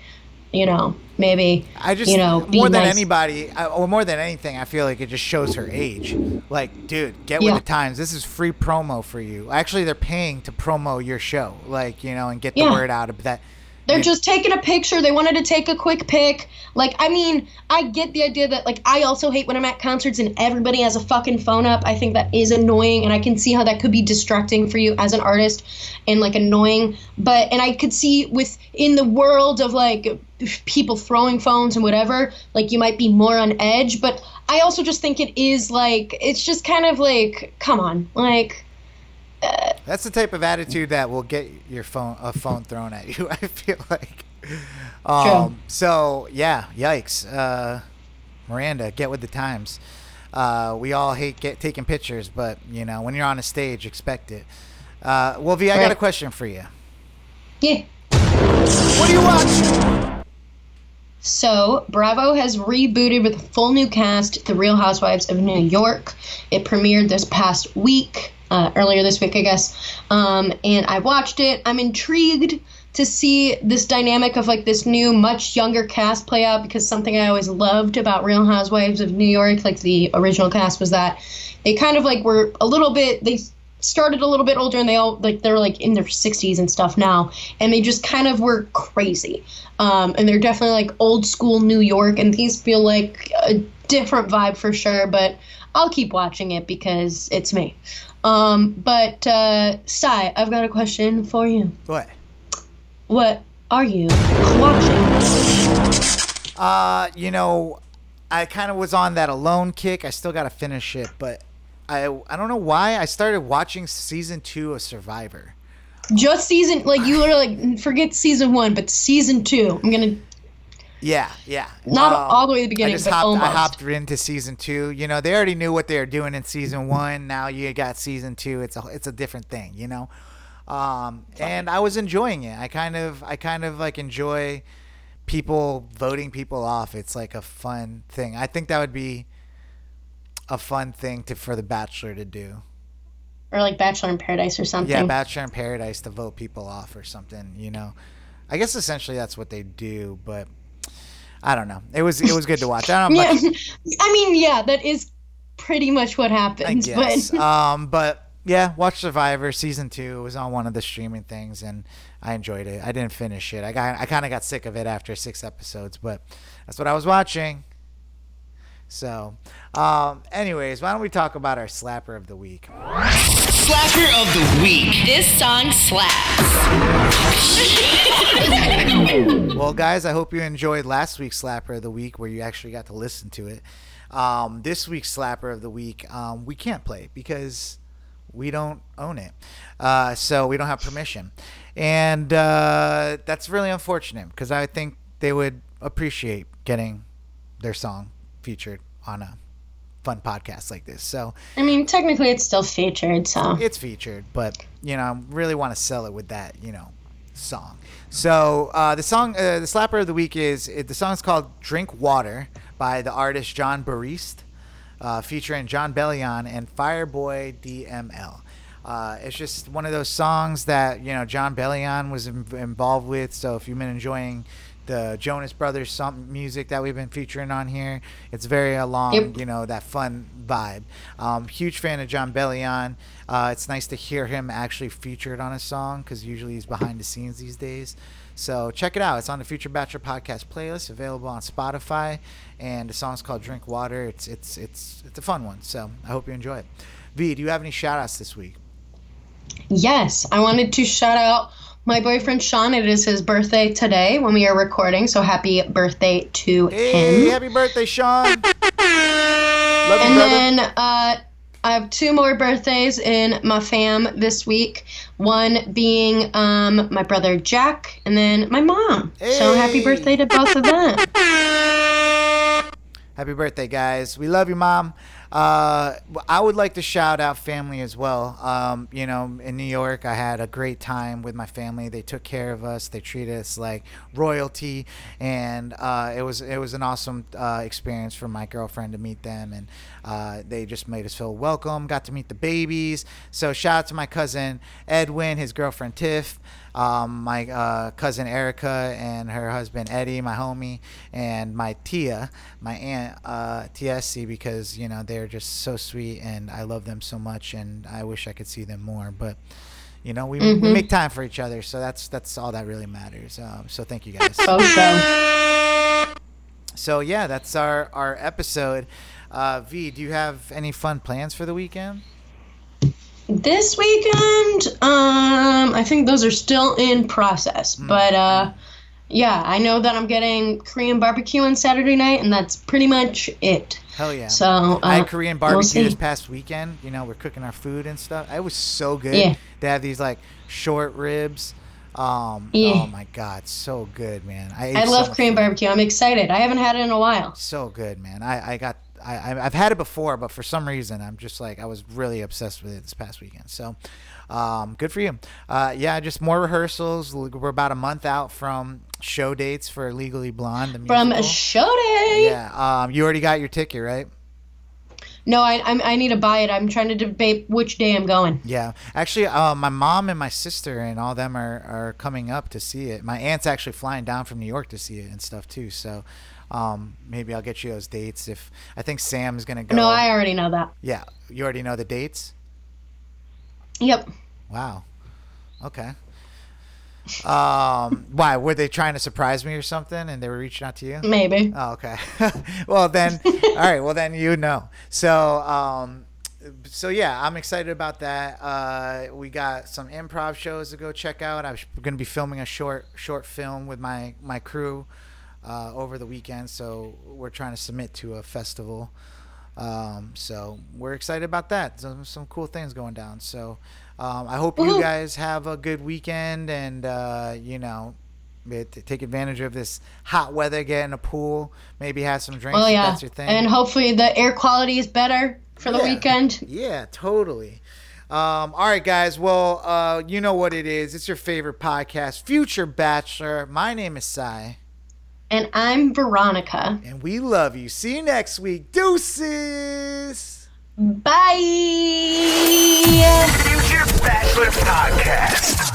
you know maybe I just you know more than nice. anybody, or more than anything, I feel like it just shows her age. Like, dude, get Yeah. with the times. This is free promo for you. Actually, they're paying to promo your show, like you know, and get the Yeah. word out of that. They're just taking a picture. They wanted to take a quick pic. Like, I mean, I get the idea that, like, I also hate when I'm at concerts and everybody has a fucking phone up. I think that is annoying, and I can see how that could be distracting for you as an artist and, like, annoying. But, and I could see with, in the world of, like, people throwing phones and whatever, like, you might be more on edge. But I also just think it is, like, it's just kind of like, come on. Like, That's the type of attitude that will get your phone a phone thrown at you. I feel like. Um, so yeah, yikes, uh, Miranda, get with the times. Uh, we all hate get taking pictures, but you know when you're on a stage, expect it. Uh, well, V, I got a question for you. yeah. What do you watch? So, Bravo has rebooted with a full new cast, The Real Housewives of New York. It premiered this past week, uh, earlier this week, I guess. Um, and I watched it. I'm intrigued to see this dynamic of like this new, much younger cast play out because something I always loved about Real Housewives of New York, like the original cast, was that they kind of like were a little bit, they started a little bit older and they all like they're like in their 60s and stuff now and they just kind of were crazy um, and they're definitely like old school new york and these feel like a different vibe for sure but i'll keep watching it because it's me um, but uh Si, i've got a question for you What? what are you watching Uh, you know, I kind of was on that alone kick. I still got to finish it, but I I don't know why I started watching season two of Survivor. just season like you were like forget season one but season two i'm gonna Yeah, yeah. Not Um, all the way to the beginning, I just but hopped, almost. I hopped into season two. You know, they already knew what they were doing in season one. Now you got season two. It's a it's a different thing. You know, um, and I was enjoying it. I kind of I kind of like enjoy people voting people off. It's like a fun thing. I think that would be a fun thing to for the Bachelor to do. or like bachelor in paradise or something Yeah, Bachelor in Paradise to vote people off or something. You know, I guess essentially that's what they do, but. I don't know. It was it was good to watch. I don't Yeah, much, I mean, yeah, that is pretty much what I happens. guess. But um, but yeah, watch Survivor season two. It was on one of the streaming things, and I enjoyed it. I didn't finish it. I got I kind of got sick of it after six episodes, but that's what I was watching. So, um, anyways, why don't we talk about our slapper of the week? Slapper of the week. This song slaps. Well, guys, I hope you enjoyed last week's slapper of the week, where you actually got to listen to it. Um, this week's slapper of the week, um, we can't play because we don't own it, uh, so we don't have permission, and uh, that's really unfortunate because I think they would appreciate getting their song featured on a fun podcast like this. So I mean, technically, it's still featured, so it's featured, but you know, I really want to sell it with that, you know, song. So uh, the song, uh, the slapper of the week is it, the is called "Drink Water" by the artist Jon Batiste, uh, featuring Jon Bellion and Fireboy DML. Uh, it's just one of those songs that you know Jon Bellion was in, involved with. So if you've been enjoying the Jonas Brothers song music that we've been featuring on here, it's very along Yep. you know that fun vibe. Um, huge fan of Jon Bellion. Uh, it's nice to hear him actually featured on a song because usually he's behind the scenes these days. So check it out. It's on the Future Bachelor podcast playlist, available on Spotify, and the song's called "Drink Water." It's it's it's it's a fun one. So I hope you enjoy it. V, do you have any shout outs this week? yes, I wanted to shout out my boyfriend Sean. It is his birthday today when we are recording, so happy birthday to Hey, him. happy birthday, Sean! Love you, And brother. then uh, I have two more birthdays in my fam this week. One being um, my brother Jack, and then my mom. So happy birthday to both of them. Happy birthday, guys. We love you, Mom. Uh, I would like to shout out family as well. Um, you know, in New York, I had a great time with my family. They took care of us. They treated us like royalty, and uh, it was it was an awesome uh, experience for my girlfriend to meet them, and uh, they just made us feel welcome. Got to meet the babies. So shout out to my cousin Edwin, his girlfriend Tiff um, my uh, cousin Erica and her husband Eddie, my homie, and my Tia, my aunt uh, TSC, because you know they're just so sweet and I love them so much, and I wish I could see them more. But you know, we, we make time for each other. So that's that's all that really matters. Um, so thank you guys. So. So yeah, that's our our episode. Uh, v, do you have any fun plans for the weekend? This weekend, um, I think those are still in process. Hmm. But uh, yeah, I know that I'm getting Korean barbecue on Saturday night, and that's pretty much it. Hell yeah. So uh, I had Korean we'll barbecue this past weekend. You know, we're cooking our food and stuff. It was so good. Yeah. They have these like short ribs. Um, Yeah. Oh my god, so good, man. I, I love much Korean food. barbecue. I'm excited. I haven't had it in a while. So good, man. I, I got I I- I've had it before, but for some reason I'm just like I was really obsessed with it this past weekend. So, um, good for you. Uh, yeah, just more rehearsals. We're about a month out from show dates for Legally Blonde. The From musical. show day. yeah. Um, you already got your ticket, right? No, I, I'm, I need to buy it. I'm trying to debate which day I'm going. Yeah, actually, uh, my mom and my sister and all them are, are coming up to see it. My aunt's actually flying down from New York to see it and stuff too. So um, maybe I'll get you those dates. If I think Sam's gonna go. No, I already know that. Yeah, you already know the dates. Yep. Wow. Okay. Um, why were they trying to surprise me or something, and they were reaching out to you? Maybe. Oh, okay. well then, all right. Well then, you know. So, um, so yeah, I'm excited about that. Uh, we got some improv shows to go check out. I'm going to be filming a short short film with my my crew uh, over the weekend. So we're trying to submit to a festival. Um, so we're excited about that. Some some cool things going down. So um, I hope you guys have a good weekend and uh, you know it- take advantage of this hot weather, get in a pool, maybe have some drinks. If yeah. that's your thing. And hopefully the air quality is better for the Yeah. weekend. Yeah, totally. Um, all right, guys. Well, uh, you know what it is. It's your favorite podcast, Future Bachelor. My name is Si, and I'm Veronica. And we love you. See you next week. Deuces. Bye. Future Bachelor Podcast.